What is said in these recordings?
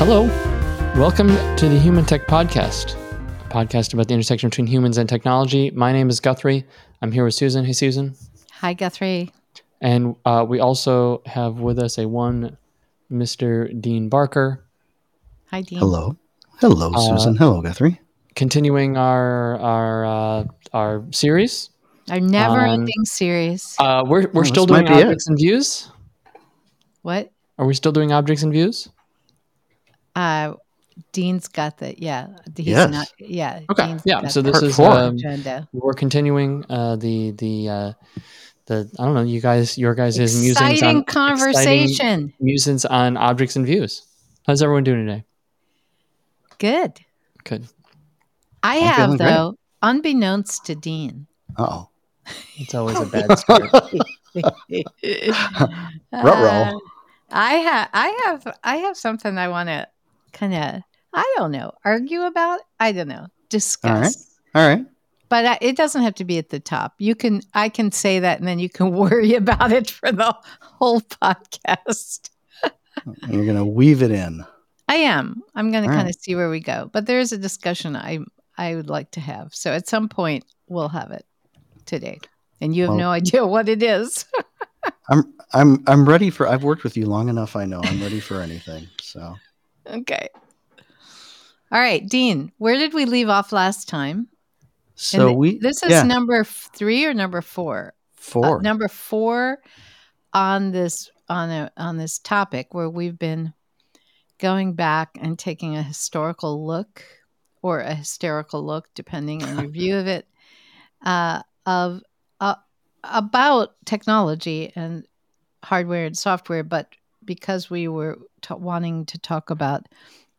Hello. Welcome to the Human Tech Podcast, a podcast about the intersection between humans and technology. My name is Guthrie. I'm here with Susan. Hey, Susan. Hi, Guthrie. And uh, we also have with us a one Mr. Dean Barker. Hi, Dean. Hello. Hello, Uh, Susan. Hello, Guthrie. Continuing our our uh, our series. Our never Um, ending series. Uh, we're we're Oh, still doing might be it. objects and views. what? Are we still doing objects and views? Uh, Dean's got the, yeah. He's Yes. not, yeah. Okay. Dean's Yeah. So this is four. um, agenda. we're continuing uh, the the uh, the I don't know you guys your guys' musings Exciting on conversation. musings on objects and views. How's everyone doing today? Good. Good. I I'm have, feeling great. though, unbeknownst to Dean. Uh oh. It's always a bad start. Ruh-roh. Uh, I have, I have, I have something I want to kind of, I don't know, argue about. I don't know, discuss. oh. All right. But uh, it doesn't have to be at the top. You can, I can say that, and then you can worry about it for the whole podcast. You're going to weave it in. I am. I'm going to All kind right. of see where we go. But there is a discussion I I would like to have. So at some point we'll have it today, and you have Well- no idea what it is. I'm I'm I'm ready for I've worked with you long enough I know I'm ready for anything. So okay. All right, Dean. Where did we leave off last time? so we This is yeah, number three or number four. Uh, 4. number four on this on a on this topic where we've been going back and taking a historical look or a hysterical look depending on your view of it uh, of uh, about technology and hardware and software but because we were t- wanting to talk about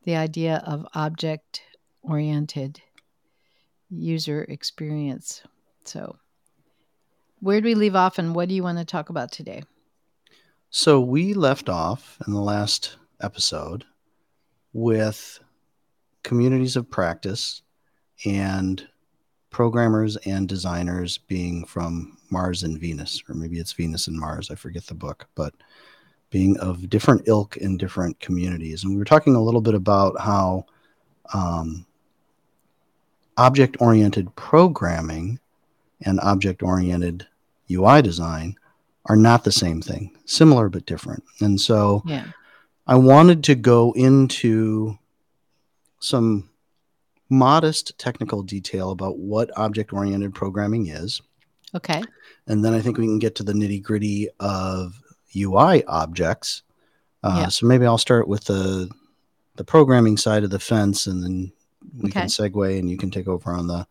the idea of object oriented user experience so where do we leave off and what do you want to talk about today? So we left off in the last episode with communities of practice and programmers and designers being from Mars and Venus, or maybe it's Venus and Mars, I forget the book, but being of different ilk in different communities. And we were talking a little bit about how um, object oriented programming and object oriented UI design are not the same thing, similar but different. And so Yeah. I wanted to go into some modest technical detail about what object oriented programming is. Okay. And then I think we can get to the nitty gritty of UI objects. Uh, Yeah. So maybe I'll start with the the programming side of the fence, and then we Okay. can segue, and you can take over on the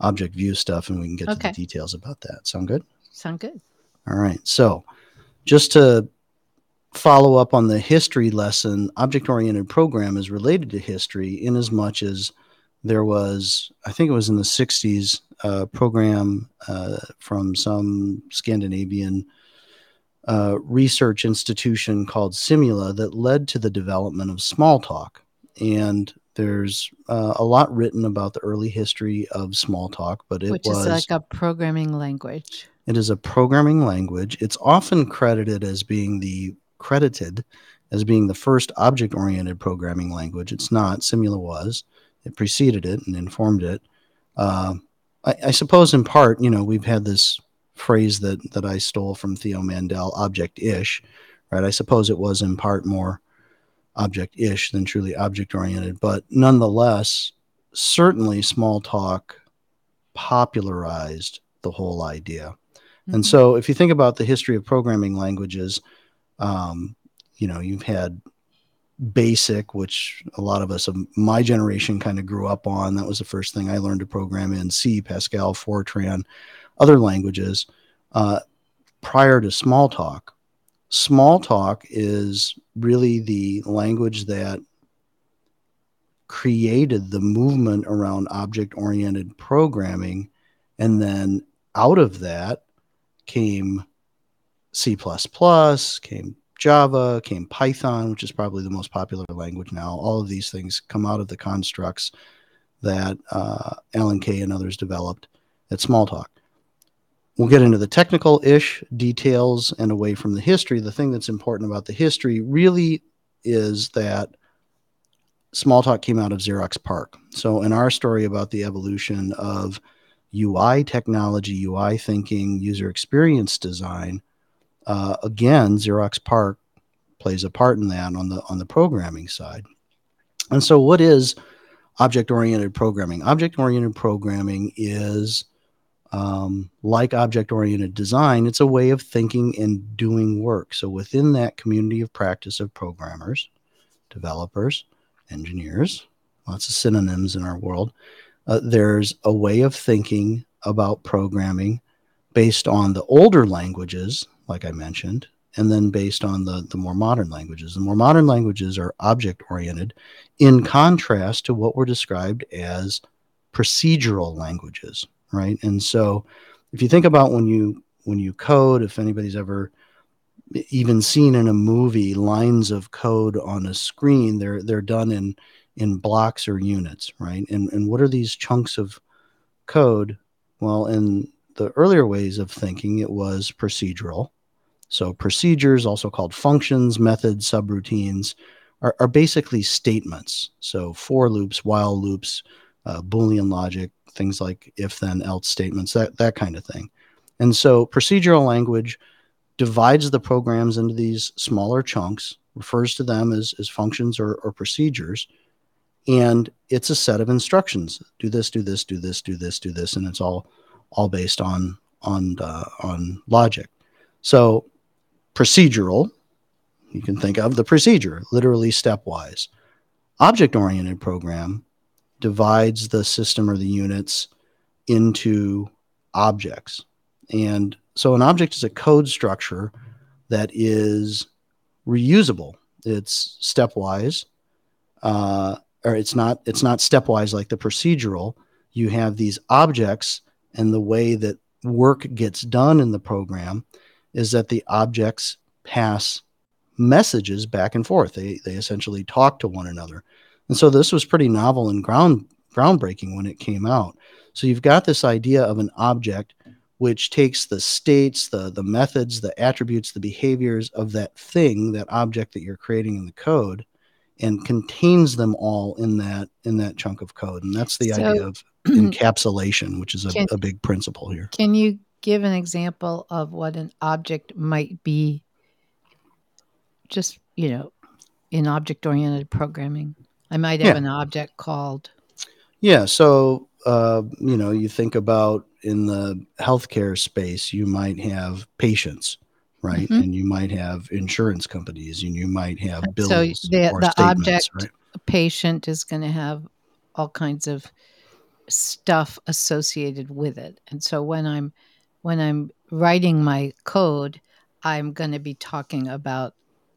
object view stuff, and we can get to the details about that. Sound good? Sound good. All right. So, just to follow up on the history lesson, object oriented program is related to history in as much as there was, I think it was in the 60s, a program uh, from some Scandinavian uh, research institution called Simula that led to the development of Smalltalk. And there's uh, a lot written about the early history of Smalltalk, but it Which was is like a programming language. it is a programming language. It's often credited as being the credited as being the first object-oriented programming language. It's not. Simula was. It preceded it and informed it. Uh, I, I suppose, in part, you know, we've had this phrase that that I stole from Theo Mandel, object-ish, right? I suppose it was in part more object-ish than truly object-oriented, but nonetheless, certainly, Smalltalk popularized the whole idea. And Mhm. so, if you think about the history of programming languages, um, you know, you've had BASIC, which a lot of us of my generation kind of grew up on. That was the first thing I learned to program in C, Pascal, Fortran, other languages. Uh, prior to Smalltalk, Smalltalk is really the language that created the movement around object oriented programming. And then out of that came C, came Java, came Python, which is probably the most popular language now. All of these things come out of the constructs that uh, Alan Kay and others developed at Smalltalk. We'll get into the technical ish details and away from the history. The thing that's important about the history really is that Smalltalk came out of Xerox PARC. So, in our story about the evolution of UI technology, UI thinking, user experience design, uh, again, Xerox PARC plays a part in that on the on the programming side. And so, what is object oriented programming? Object oriented programming is um, like object oriented design, it's a way of thinking and doing work. So, within that community of practice of programmers, developers, engineers, lots of synonyms in our world, uh, there's a way of thinking about programming based on the older languages, like I mentioned, and then based on the, the more modern languages. The more modern languages are object oriented, in contrast to what were described as procedural languages, right? And so if you think about when you when you code, if anybody's ever even seen in a movie lines of code on a screen, they're they're done in in blocks or units, right? And and what are these chunks of code? Well, in the earlier ways of thinking, it was procedural. So procedures, also called functions, methods, subroutines, are, are basically statements. So for loops, while loops, uh, Boolean logic, things like if then else statements, that, that kind of thing. And so procedural language divides the programs into these smaller chunks, refers to them as, as functions or, or procedures, and it's a set of instructions. Do this, do this, do this, do this, do this, and it's all all based on on uh, on logic. So procedural, you can think of the procedure, literally stepwise. Object oriented program divides the system or the units into objects. And so an object is a code structure that is reusable. It's stepwise, uh, or it's not. It's not stepwise like the procedural. You have these objects, and the way that work gets done in the program is that the objects pass messages back and forth. They they essentially talk to one another. And so this was pretty novel and ground groundbreaking when it came out. So you've got this idea of an object which takes the states, the the methods, the attributes, the behaviors of that thing, that object that you're creating in the code, and contains them all in that in that chunk of code. And that's the so, idea of encapsulation, which is a, can, a big principle here. Can you give an example of what an object might be? Just you know, in object oriented programming, I might have yeah. an object called yeah. So, uh, you know, you think about in the healthcare space, you might have patients, right? Mm-hmm. And you might have insurance companies and you might have bills. So the, the object right? patient is going to have all kinds of stuff associated with it. And so when I'm when I'm writing my code, I'm going to be talking about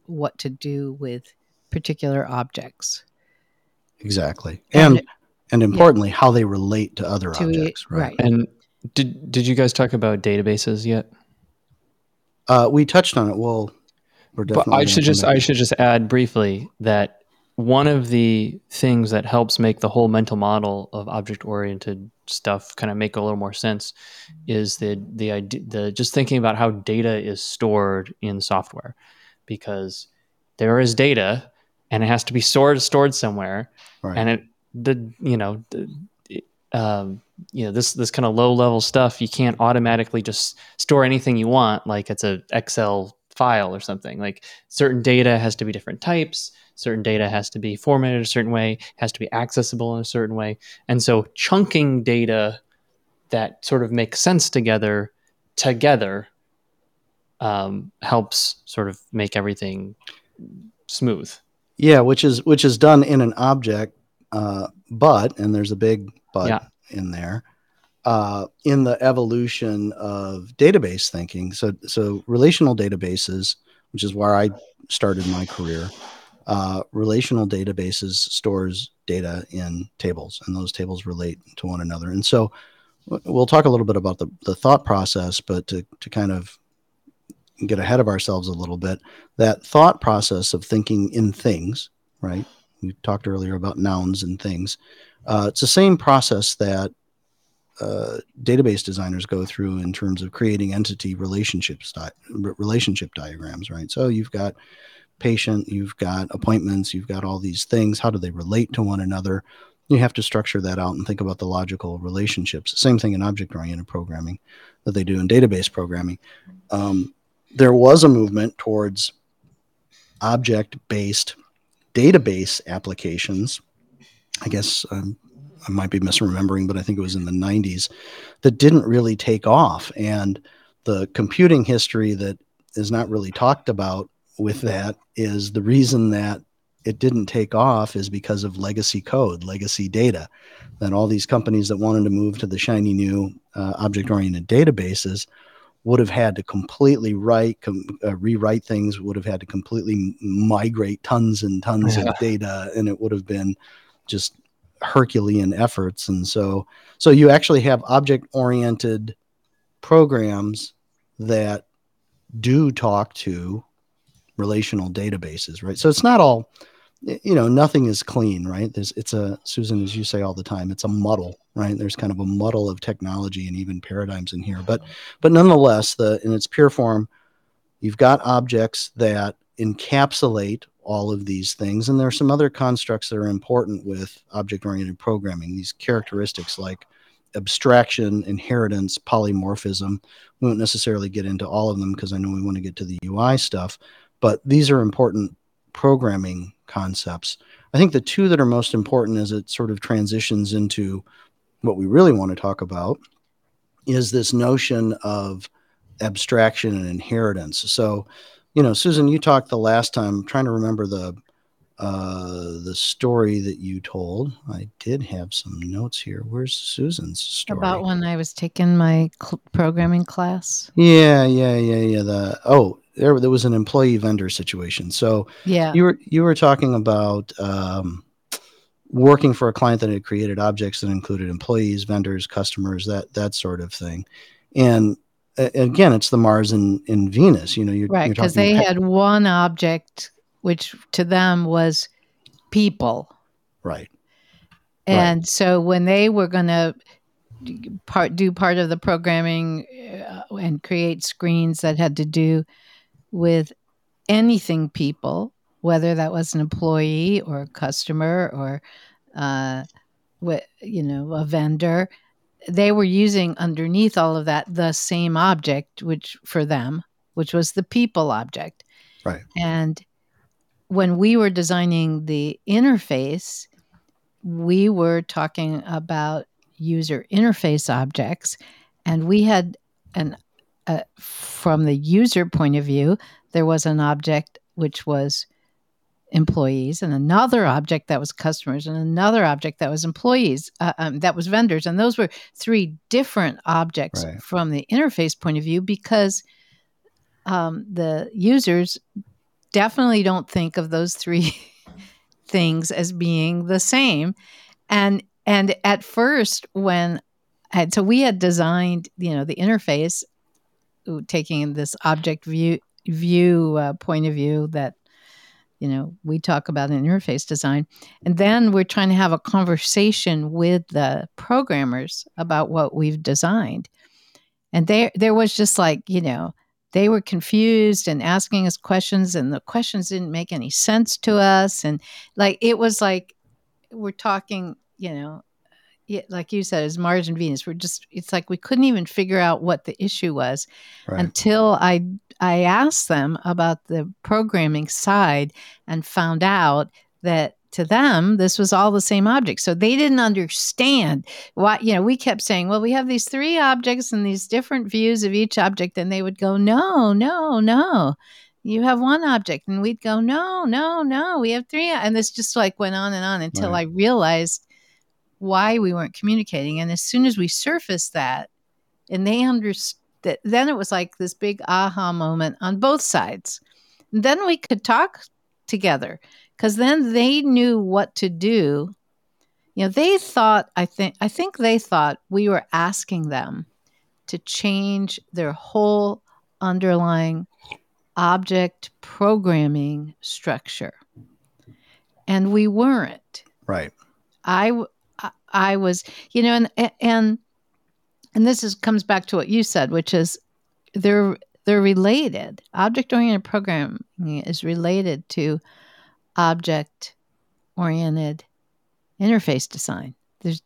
what to do with particular objects. Exactly. And, and and importantly, yeah. how they relate to other to objects. Right? right. And did did you guys talk about databases yet? Uh, we touched on it. Well, we're definitely. But I should just I should just add briefly that one of the things that helps make the whole mental model of object oriented stuff kind of make a little more sense is the the idea the just thinking about how data is stored in software because there is data and it has to be stored stored somewhere. Right. and it the you know the, um, you know this this kind of low level stuff you can't automatically just store anything you want like it's a excel file or something. Like certain data has to be different types certain data has to be formatted a certain way has to be accessible in a certain way. And so chunking data that sort of makes sense together together um, helps sort of make everything smooth yeah which is which is done in an object uh, but, and there's a big but yeah. in there, uh, in the evolution of database thinking. So, so relational databases, which is where I started my career, uh, relational databases stores data in tables, and those tables relate to one another. And so, we'll talk a little bit about the, the thought process, but to, to kind of get ahead of ourselves a little bit, that thought process of thinking in things, right? we talked earlier about nouns and things. Uh, it's the same process that uh, database designers go through in terms of creating entity relationships di- relationship diagrams, right? So you've got patient, you've got appointments, you've got all these things. How do they relate to one another? You have to structure that out and think about the logical relationships. Same thing in object oriented programming that they do in database programming. Um, there was a movement towards object based database applications. I guess um, I might be misremembering, but I think it was in the 90s that didn't really take off. And the computing history that is not really talked about with that is the reason that it didn't take off is because of legacy code, legacy data. That all these companies that wanted to move to the shiny new uh, object oriented databases would have had to completely write, com- uh, rewrite things, would have had to completely migrate tons and tons yeah. of data, and it would have been just Herculean efforts. And so, so you actually have object oriented programs that do talk to relational databases, right? So it's not all, you know, nothing is clean, right? There's, it's a, Susan, as you say all the time, it's a muddle, right? There's kind of a muddle of technology and even paradigms in here. But, but nonetheless, the, in its pure form, you've got objects that encapsulate all of these things. And there are some other constructs that are important with object oriented programming, these characteristics like abstraction, inheritance, polymorphism. We won't necessarily get into all of them because I know we want to get to the UI stuff, but these are important programming concepts. I think the two that are most important as it sort of transitions into what we really want to talk about is this notion of abstraction and inheritance. So, you know, Susan, you talked the last time. I'm trying to remember the uh, the story that you told. I did have some notes here. Where's Susan's story? About when I was taking my cl- programming class. Yeah, yeah, yeah, yeah. The oh, there there was an employee vendor situation. So yeah, you were you were talking about um, working for a client that had created objects that included employees, vendors, customers, that that sort of thing, and again, it's the Mars and, and Venus. You know, you're right because they had one object which to them was people. Right. And right. so when they were going to part do part of the programming uh, and create screens that had to do with anything people, whether that was an employee or a customer or uh, you know a vendor, they were using underneath all of that the same object, which for them, which was the people object. Right. And when we were designing the interface, we were talking about user interface objects, and we had an uh, from the user point of view, there was an object which was employees, and another object that was customers, and another object that was employees, uh, um, that was vendors, and those were three different objects right. from the interface point of view because um, the users definitely don't think of those three things as being the same. And and at first when had so we had designed, you know, the interface taking this object view view uh, point of view that you know we talk about in interface design. And then we're trying to have a conversation with the programmers about what we've designed. And there there was just like you know they were confused and asking us questions and the questions didn't make any sense to us. And like it was like we're talking you know like you said, is Mars and Venus. We're just, it's like we couldn't even figure out what the issue was right. until I, I asked them about the programming side and found out that to them this was all the same object so they didn't understand why you know we kept saying well we have these three objects and these different views of each object and they would go no no no you have one object and we'd go no no no we have three and this just like went on and on until right. i realized why we weren't communicating and as soon as we surfaced that and they understood then it was like this big aha moment on both sides and then we could talk together because then they knew what to do. You know, they thought, I think, I think they thought we were asking them to change their whole underlying object programming structure. And we weren't. Right. I, I was, you know, and, and, and this is comes back to what you said, which is they're they're related. Object oriented programming is related to object oriented interface design. There's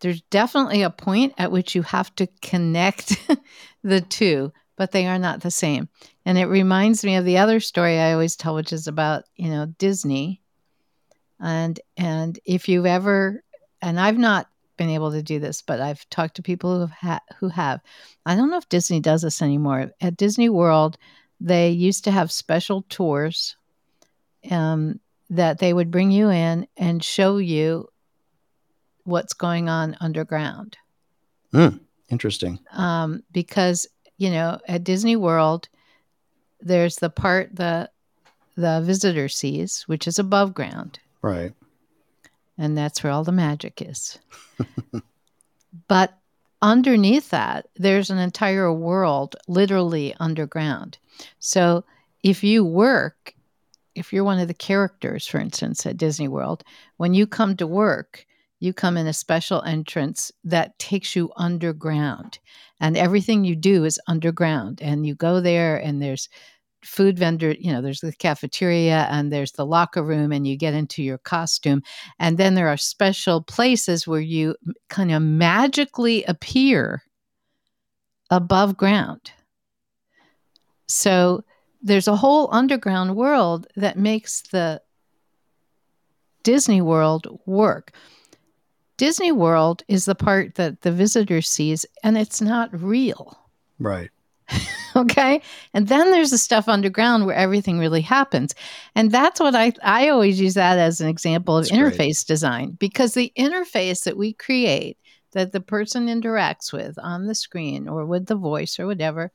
there's definitely a point at which you have to connect the two, but they are not the same. And it reminds me of the other story I always tell, which is about, you know, Disney. And and if you've ever and I've not been able to do this, but I've talked to people who have who have. I don't know if Disney does this anymore. At Disney World, they used to have special tours um, that they would bring you in and show you what's going on underground. Mm, interesting. Um, because you know, at Disney World, there's the part the the visitor sees, which is above ground, Right. And that's where all the magic is. but underneath that, there's an entire world literally underground. So if you work, if you're one of the characters, for instance, at Disney World, when you come to work, you come in a special entrance that takes you underground. And everything you do is underground. And you go there, and there's food vendor, you know, there's the cafeteria and there's the locker room, and you get into your costume. And then there are special places where you kind of magically appear above ground. So there's a whole underground world that makes the Disney World work. Disney World is the part that the visitor sees, and it's not real. Right. okay? And then there's the stuff underground where everything really happens. And that's what i i always use that as an example of That's great. interface design because the interface that we create that the person interacts with on the screen or with the voice or whatever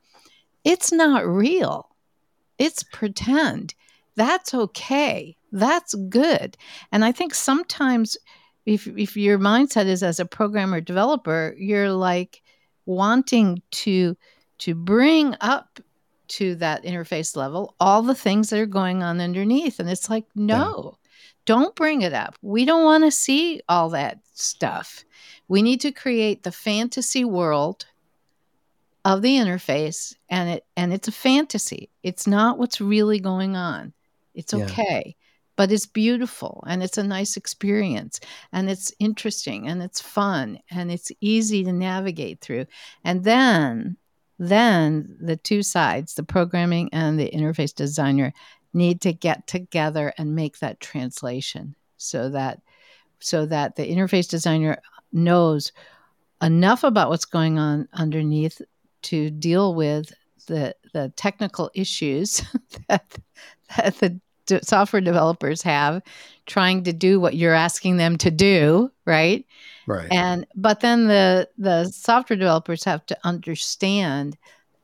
it's not real. It's pretend. That's okay. That's good. And i think sometimes if if your mindset is as a programmer developer you're like wanting to to bring up to that interface level all the things that are going on underneath. And it's like, no, don't bring it up. We don't want to see all that stuff. We need to create the fantasy world of the interface and it and it's a fantasy. It's not what's really going on. It's Yeah. okay. But it's beautiful and it's a nice experience and it's interesting and it's fun and it's easy to navigate through. And then then the two sides, the programming and the interface designer, need to get together and make that translation so that so that the interface designer knows enough about what's going on underneath to deal with the the technical issues that, that the software developers have trying to do what you're asking them to do right Right. and but then the the software developers have to understand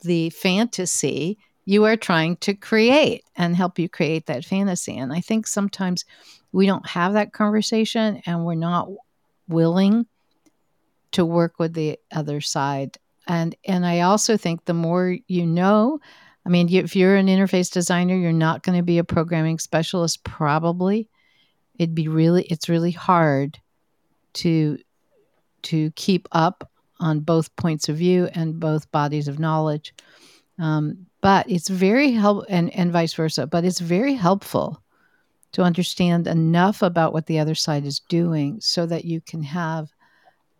the fantasy you are trying to create and help you create that fantasy. And i think sometimes we don't have that conversation and we're not willing to work with the other side. And and i also think the more you know i mean if you're an interface designer you're not going to be a programming specialist probably. It'd be really it's really hard to to keep up on both points of view and both bodies of knowledge. Um, but it's very help and, and vice versa. But it's very helpful to understand enough about what the other side is doing so that you can have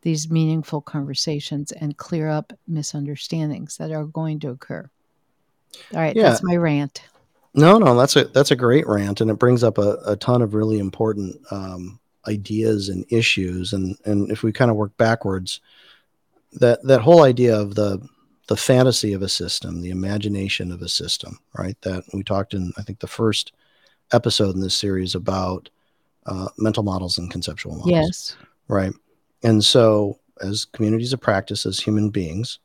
these meaningful conversations and clear up misunderstandings that are going to occur. All right, Yeah. that's my rant. No, no, that's a that's a great rant, and it brings up a, a ton of really important um, ideas and issues. And and if we kind of work backwards, that that whole idea of the the fantasy of a system, the imagination of a system, right? That we talked in, I think, the first episode in this series about uh, mental models and conceptual models. Yes. Right. And so, as communities of practice, as human beings,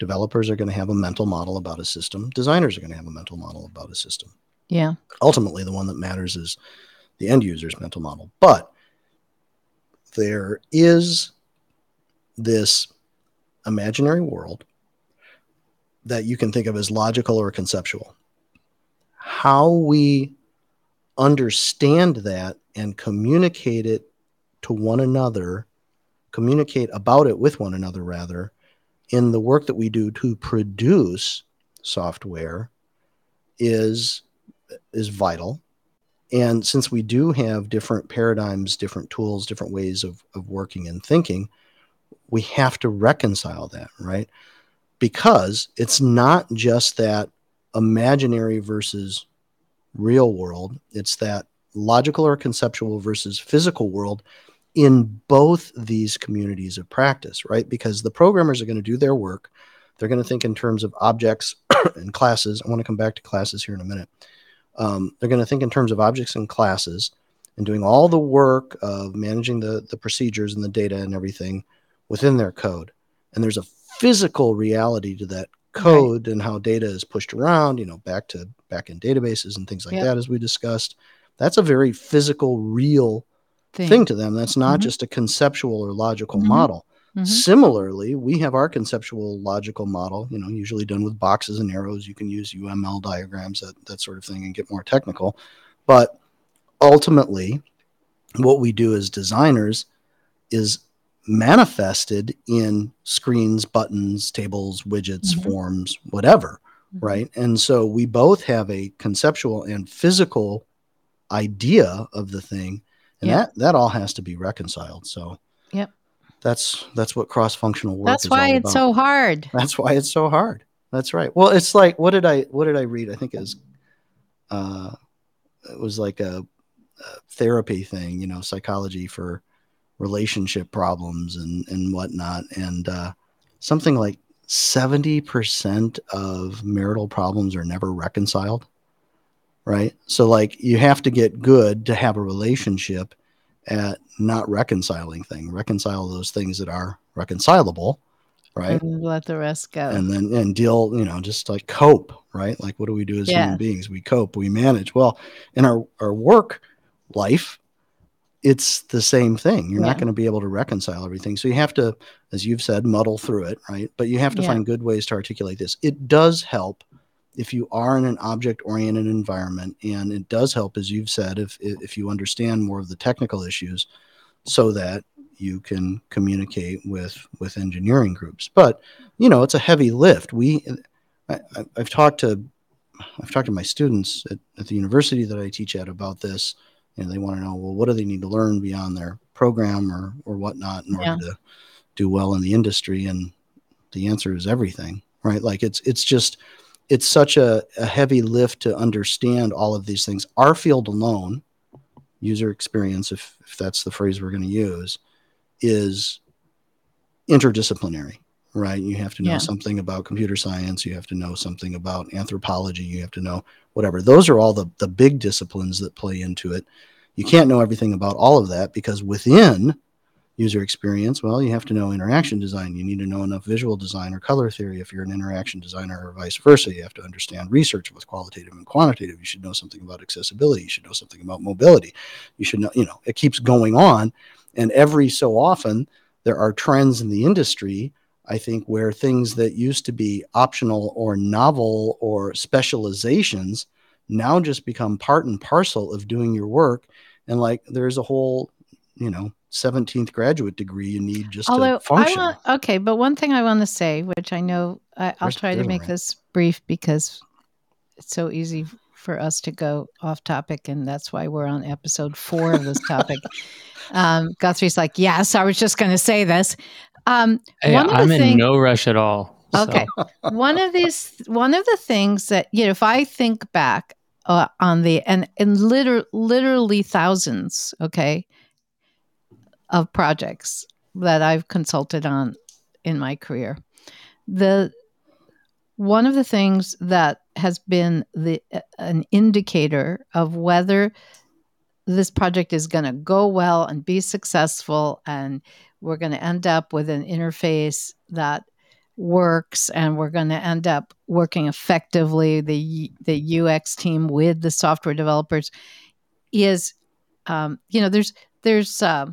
developers are going to have a mental model about a system. Designers are going to have a mental model about a system. Yeah. Ultimately, the one that matters is the end user's mental model. But there is this imaginary world that you can think of as logical or conceptual. How we understand that and communicate it to one another, communicate about it with one another, rather, in the work that we do to produce software is is vital. And since we do have different paradigms, different tools, different ways of, of working and thinking, we have to reconcile that, right? Because it's not just that imaginary versus real world, it's that logical or conceptual versus physical world in both these communities of practice, right? Because the programmers are going to do their work. They're going to think in terms of objects and classes. I want to come back to classes here in a minute. Um, they're going to think in terms of objects and classes and doing all the work of managing the, the procedures and the data and everything within their code. And there's a physical reality to that code right. and how data is pushed around, you know, back to back in databases and things like yep. that, as we discussed. That's a very physical, real thing, thing to them. That's not mm-hmm. just a conceptual or logical mm-hmm. model. Mm-hmm. Similarly, we have our conceptual logical model, you know, usually done with boxes and arrows. You can use UML diagrams, that, that sort of thing, and get more technical. But ultimately, what we do as designers is manifested in screens, buttons, tables, widgets, mm-hmm. forms, whatever, mm-hmm. right? And so we both have a conceptual and physical idea of the thing, and yep. that that all has to be reconciled. So, that's that's what cross functional work. That's why it's so hard. That's why it's so hard. That's right. Well, it's like what did I what did I read? I think it was, uh, it was like a, a therapy thing, you know, psychology for relationship problems and and whatnot, and uh, something like seventy percent of marital problems are never reconciled. Right. So like you have to get good to have a relationship at not reconciling thing. Reconcile those things that are reconcilable, right? And let the rest go. And then and deal, you know, just like cope, right? Like what do we do as yeah. human beings? We cope, we manage. Well, in our our work life, it's the same thing. You're yeah. not going to be able to reconcile everything. So you have to, as you've said, muddle through it, right? But you have to yeah. find good ways to articulate this. It does help if you are in an object oriented environment, and it does help, as you've said, if if you understand more of the technical issues, so that you can communicate with with engineering groups. But you know, it's a heavy lift. We, I, have talked to, I've talked to my students at, at the university that I teach at about this and they want to know well what do they need to learn beyond their program or or whatnot in yeah. order to do well in the industry and the answer is everything right like it's it's just it's such a, a heavy lift to understand all of these things. Our field alone user experience if if that's the phrase we're going to use is interdisciplinary right? You have to know yeah. something about computer science you have to know something about anthropology you have to know whatever. Those are all the the big disciplines that play into it. You can't know everything about all of that because within user experience well you have to know interaction design. You need to know enough visual design or color theory if you're an interaction designer or vice versa. You have to understand research with qualitative and quantitative. You should know something about accessibility. You should know something about mobility. You should know you know it keeps going on. And every so often there are trends in the industry I think, where things that used to be optional or novel or specializations now just become part and parcel of doing your work. And like there's a whole, you know, 17th graduate degree you need just Although to function. I want, okay, but one thing I want to say, which I know I, will try to make right. this brief because it's so easy for us to go off topic, and that's why we're on episode four of this topic. um, Guthrie's like, yes, I was just going to say this. Um, hey, I'm in thing- no rush at all. So. Okay. one of these, one of the things that, you know, if I think back uh, on the, and, and liter- literally thousands, okay, of projects that I've consulted on in my career, the, one of the things that has been the an indicator of whether this project is going to go well and be successful and we're going to end up with an interface that works and we're going to end up working effectively the the UX team with the software developers is um, you know there's there's uh,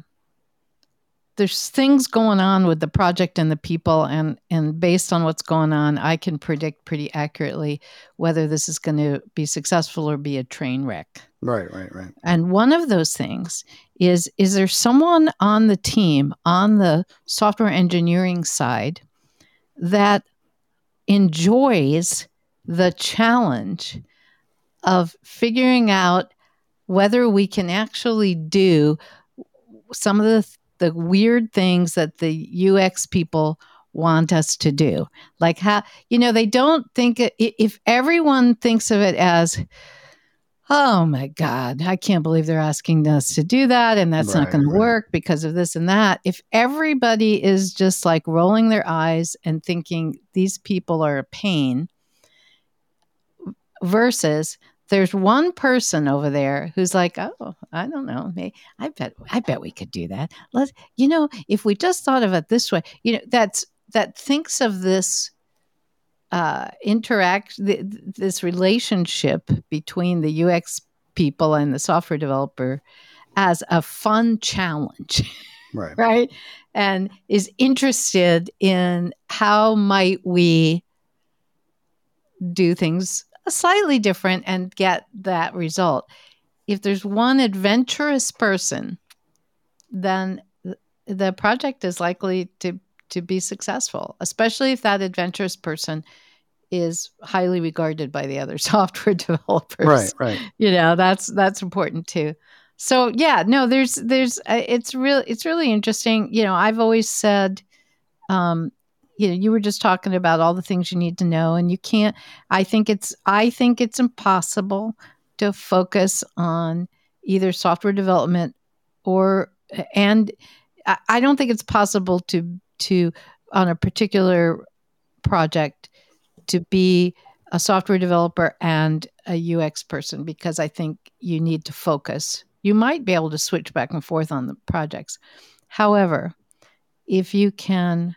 there's things going on with the project and the people and and based on what's going on I can predict pretty accurately whether this is going to be successful or be a train wreck. Right, right, right. And one of those things is is there someone on the team on the software engineering side that enjoys the challenge of figuring out whether we can actually do some of the the weird things that the UX people want us to do. Like how you know they don't think it, if everyone thinks of it as oh my god, I can't believe they're asking us to do that and that's right, not going right. to work because of this and that. If everybody is just like rolling their eyes and thinking these people are a pain versus there's one person over there who's like, oh, I don't know, I bet, I bet we could do that. Let you know, if we just thought of it this way, you know, that's that thinks of this uh, interact th- this relationship between the UX people and the software developer as a fun challenge, right? right, and is interested in how might we do things slightly different and get that result. If there's one adventurous person, then the project is likely to to be successful, especially if that adventurous person is highly regarded by the other software developers. Right, right. You know, that's that's important too. So yeah, no, there's there's uh, it's real it's really interesting. You know, I've always said um, you know you were just talking about all the things you need to know and you can't i think it's i think it's impossible to focus on either software development or and i don't think it's possible to to on a particular project to be a software developer and a ux person because i think you need to focus. You might be able to switch back and forth on the projects. However if you can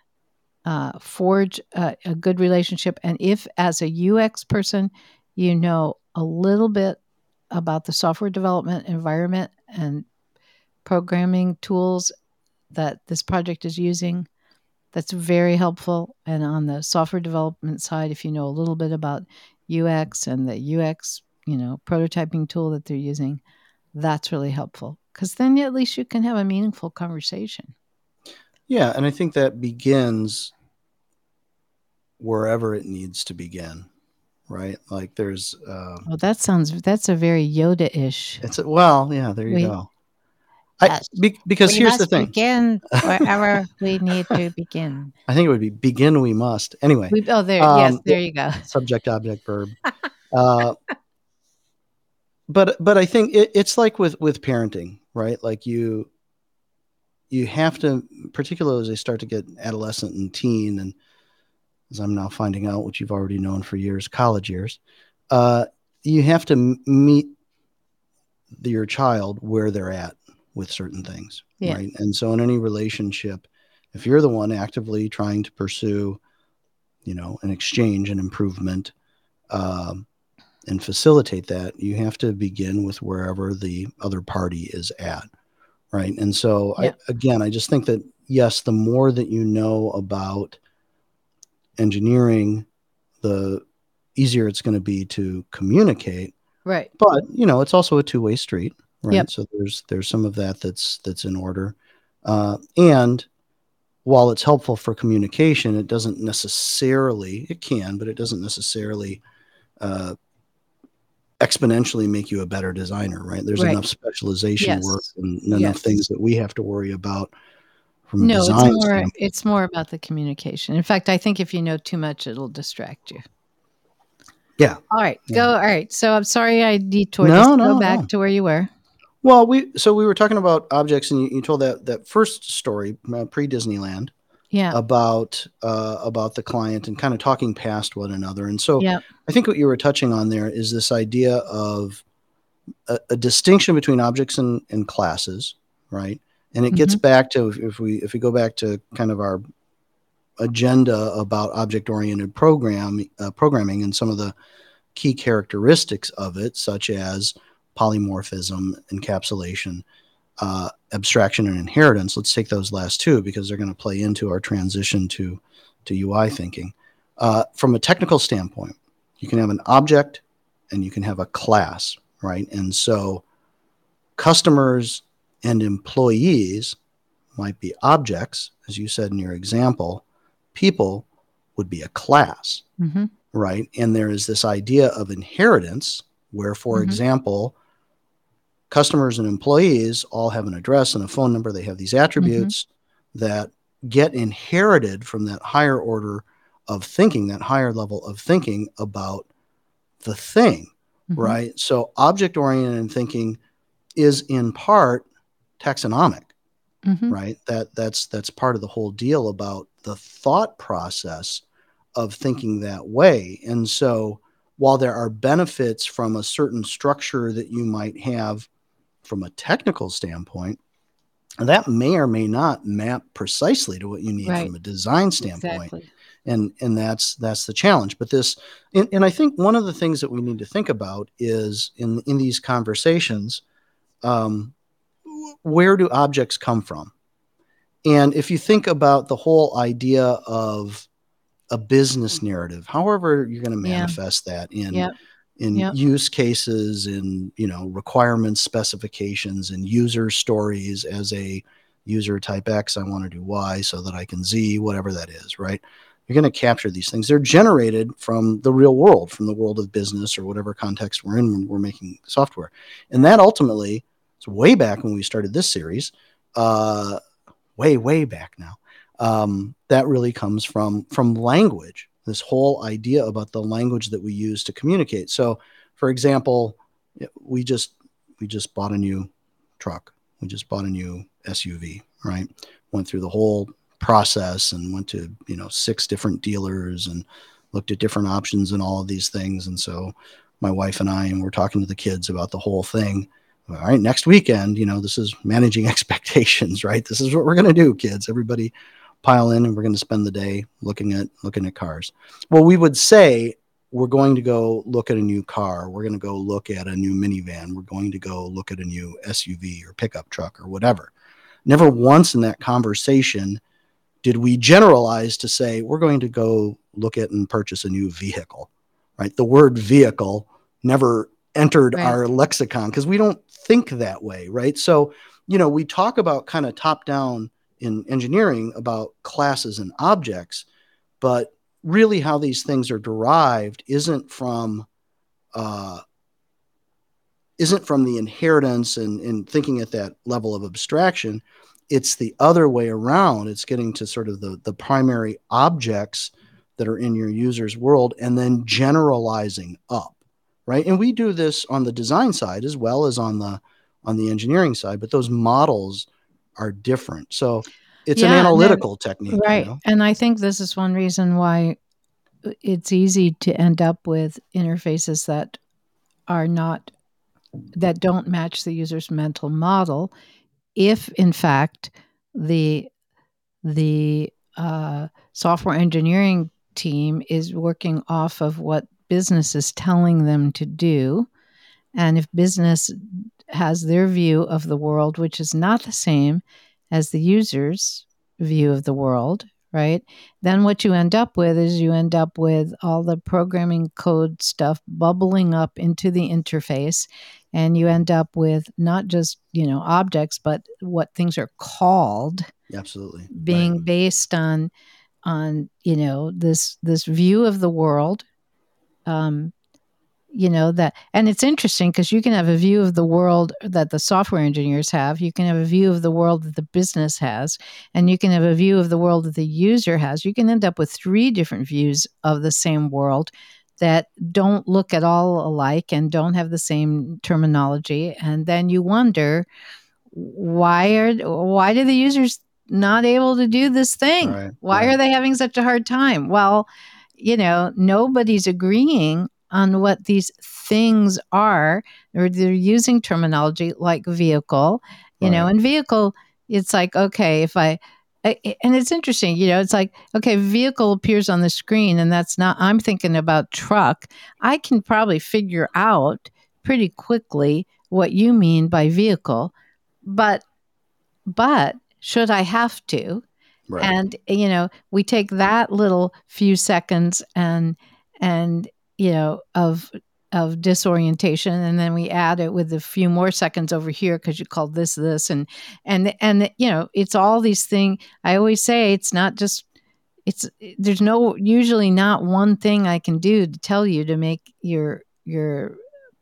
uh, forge a, a good relationship. And if, as a UX person, you know a little bit about the software development environment and programming tools that this project is using, that's very helpful. And on the software development side, if you know a little bit about UX and the UX, you know, prototyping tool that they're using, that's really helpful because then at least you can have a meaningful conversation. Yeah, and I think that begins wherever it needs to begin, right? Like there's. Uh, well, that sounds that's a very Yoda-ish. It's a, well, yeah. There you we, go. I, be, because here's the thing. Begin wherever we need to begin. I think it would be begin. We must anyway. We, oh, there. Um, yes, there you go. Subject, object, verb. uh, but but I think it, it's like with with parenting, right? Like you you have to, particularly as they start to get adolescent and teen, and as I'm now finding out, which you've already known for years, college years, uh, you have to m- meet the, your child where they're at with certain things, yeah. right? And so, in any relationship, if you're the one actively trying to pursue, you know, an exchange, an improvement, um, and facilitate that, you have to begin with wherever the other party is at right? And so yeah. I, again i just think that yes the more that you know about engineering the easier it's going to be to communicate. Right. But you know it's also a two-way street right? Yep. so there's there's some of that that's that's in order. Uh, and while it's helpful for communication it doesn't necessarily it can but it doesn't necessarily uh, exponentially make you a better designer, right? There's right. enough specialization yes. work and enough yes. things that we have to worry about from no, it's more standpoint. it's more about the communication. In fact, I think if you know too much, it'll distract you. Yeah. All right. Yeah. Go. All right. So I'm sorry I detoured. No, no, go back no. to where you were. Well, we so we were talking about objects, and you, you told that that first story uh, pre Disneyland yeah. about uh, about the client and kind of talking past one another. And so yeah. I think what you were touching on there is this idea of a, a distinction between objects and, and, classes, right? And it mm-hmm. gets back to if we if we go back to kind of our agenda about object oriented program uh, programming and some of the key characteristics of it, such as polymorphism, encapsulation, uh, abstraction and inheritance. Let's take those last two because they're going to play into our transition to, to UI thinking. Uh, from a technical standpoint, you can have an object and you can have a class, right? And so customers and employees might be objects, as you said in your example. People would be a class. Mm-hmm. right? And there is this idea of inheritance, where, for Mhm. example, customers and employees all have an address and a phone number. They have these attributes that get inherited from that higher order of thinking, that higher level of thinking about the thing, Mhm. right? So, object oriented thinking is in part taxonomic Mhm. right that that's that's part of the whole deal about the thought process of thinking that way and so while there are benefits from a certain structure that you might have from a technical standpoint that may or may not map precisely to what you need Right. from a design standpoint Exactly. and and that's that's the challenge but this and, and i think one of the things that we need to think about is in in these conversations um, where do objects come from and if you think about the whole idea of a business narrative however you're going to Yeah. manifest that in Yep. In Yep. use cases in you know requirements specifications and user stories as a user type x i want to do y so that i can z whatever that is right? You're going to capture these things. They're generated from the real world from the world of business or whatever context we're in when we're making software. And that ultimately it's way back when we started this series uh way way back now um, that really comes from from language this whole idea about the language that we use to communicate. So for example we just we just bought a new truck. We just bought a new suv right? Went through the whole process and went to you know six different dealers and looked at different options and all of these things. And so my wife and i and we're talking to the kids about the whole thing. All right next weekend you know this is managing expectations right? This is what we're going to do kids. Everybody pile in and we're going to spend the day looking at looking at cars. Well we would say we're going to go look at a new car. We're going to go look at a new minivan. We're going to go look at a new suv or pickup truck or whatever. Never once in that conversation did we generalize to say we're going to go look at and purchase a new vehicle right? The word vehicle never entered Right. our lexicon because we don't think that way right? So you know we talk about kind of top down in engineering about classes and objects but really how these things are derived isn't from uh, isn't from the inheritance and, and thinking at that level of abstraction. It's the other way around. It's getting to sort of the the primary objects that are in your user's world and then generalizing up right? And we do this on the design side as well as on the on the engineering side but those models are different so it's Yeah, an analytical technique you Right. know? And I think this is one reason why it's easy to end up with interfaces that are not that don't match the user's mental model if in fact the the uh, software engineering team is working off of what business is telling them to do and if business has their view of the world which is not the same as the user's view of the world right then what you end up with is you end up with all the programming code stuff bubbling up into the interface and you end up with not just you know objects but what things are called absolutely being Right. based on on you know this this view of the world um you know that and it's interesting because you can have a view of the world that the software engineers have you can have a view of the world that the business has and you can have a view of the world that the user has. You can end up with three different views of the same world that don't look at all alike and don't have the same terminology and then you wonder why are why do the users not able to do this thing? Right, why right. are they having such a hard time? Well you know nobody's agreeing on what these things are or they're using terminology like vehicle you know and vehicle it's like okay if I- and it's interesting you know it's like okay vehicle appears on the screen and that's not i'm thinking about truck. I can probably figure out pretty quickly what you mean by vehicle but but should i have to? Right. And you know we take that little few seconds and and you know of of disorientation and then we add it with a few more seconds over here because you called this this and and and you know it's all these things i always say it's not just it's there's no usually not one thing I can do to tell you to make your your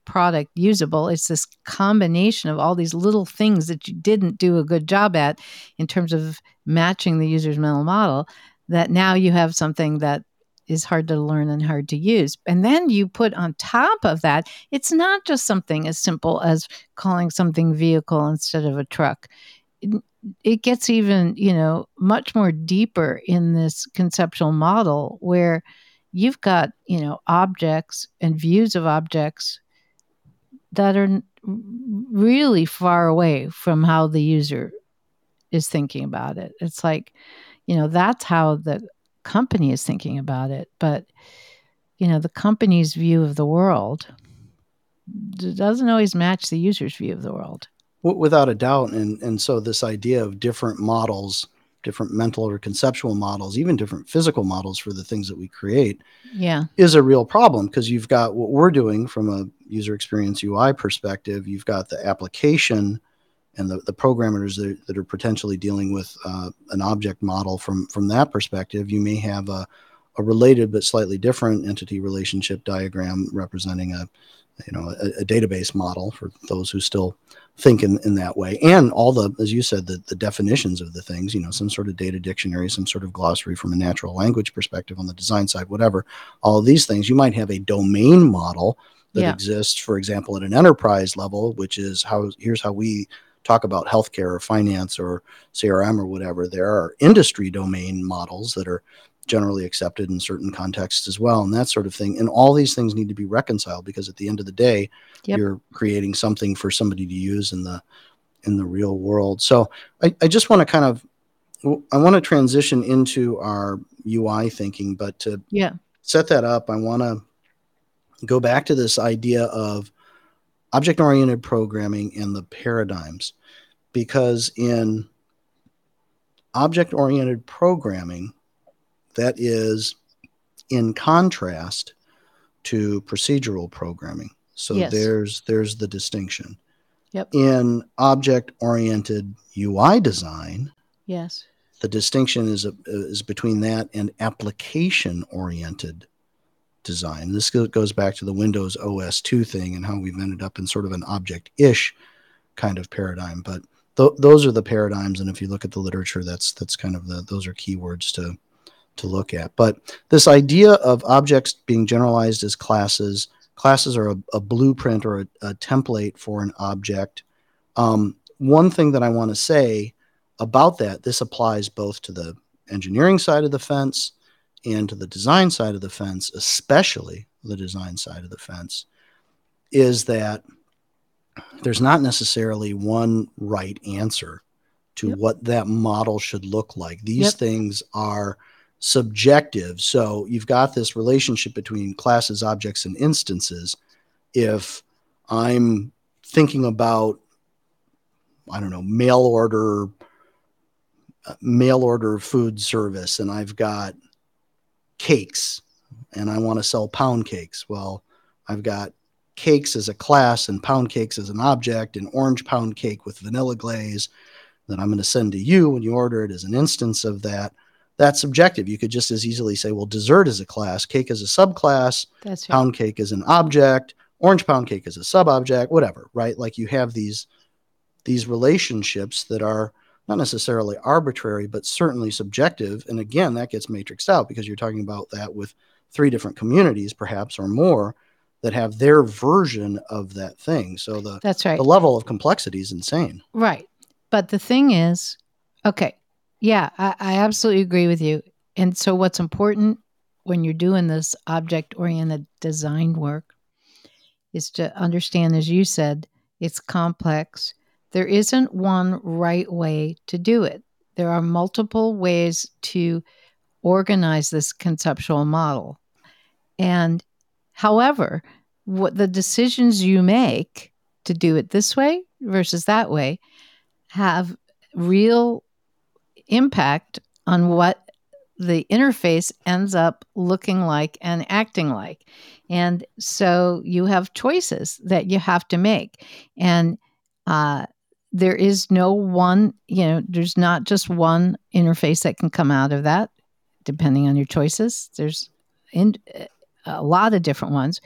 product usable. It's this combination of all these little things that you didn't do a good job at in terms of matching the user's mental model that now you have something that is hard to learn and hard to use. And then you put on top of that, it's not just something as simple as calling something vehicle instead of a truck. It, it gets even, you know, much more deeper in this conceptual model where you've got, you know, objects and views of objects that are really far away from how the user is thinking about it. It's like, you know, that's how the company is thinking about it. But, you know, the company's view of the world doesn't always match the user's view of the world. Without a doubt. And, and so this idea of different models, different mental or conceptual models, even different physical models for the things that we create yeah. is a real problem because you've got what we're doing from a user experience UI perspective, you've got the application and the, the programmers that, that are potentially dealing with uh, an object model from from that perspective you may have a, a related but slightly different entity relationship diagram representing a you know a, a, database model for those who still think in, in that way and all the as you said the, the definitions of the things you know some sort of data dictionary some sort of glossary from a natural language perspective on the design side whatever all of these things you might have a domain model that yeah. exists for example at an enterprise level which is how here's how we talk about healthcare or finance or CRM or whatever, there are industry domain models that are generally accepted in certain contexts as well, and that sort of thing. And all these things need to be reconciled because at the end of the day, yep. you're creating something for somebody to use in the in the real world. So I, I just want to kind of I want to transition into our UI thinking, but to yeah. set that up, I want to go back to this idea of object oriented programming and the paradigms. Because in object oriented programming, that is in contrast to procedural programming. So yes. there's there's the distinction. Yep. In object oriented UI design, yes. The distinction is a, is between that and application oriented design. This goes back to the Windows OS 2 thing and how we've ended up in sort of an object ish kind of paradigm. But th- those are the paradigms. And if you look at the literature, that's that's kind of the those are keywords to to look at. But this idea of objects being generalized as classes, classes are a, a blueprint or a, a, template for an object. Um, one thing that I want to say about that, this applies both to the engineering side of the fence and to the design side of the fence, especially the design side of the fence, is that there's not necessarily one right answer to yep. what that model should look like. These yep. things are subjective. So you've got this relationship between classes, objects, and instances. If I'm thinking about, I don't know, mail order, uh, mail order food service, and I've got cakes and I want to sell pound cakes. Well, I've got cakes as a class and pound cakes as an object, an orange pound cake with vanilla glaze that I'm going to send to you when you order it as an instance of that. That's subjective. You could just as easily say, well, dessert is a class, cake is a subclass, That's right. pound cake is an object, orange pound cake is a subobject, whatever, right? Like you have these these relationships that are not necessarily arbitrary, but certainly subjective. And again, that gets matrixed out because you're talking about that with three different communities, perhaps or more, that have their version of that thing. So the that's right. The level of complexity is insane. Right. But the thing is, okay, yeah, I, I absolutely agree with you. And so what's important when you're doing this object oriented design work is to understand, as you said, it's complex there isn't one right way to do it. There are multiple ways to organize this conceptual model. And however, what the decisions you make to do it this way versus that way have real impact on what the interface ends up looking like and acting like. And so you have choices that you have to make. And uh, there is no one, you know, there's not just one interface that can come out of that. depending on your choices. There's in, a lot of different ones.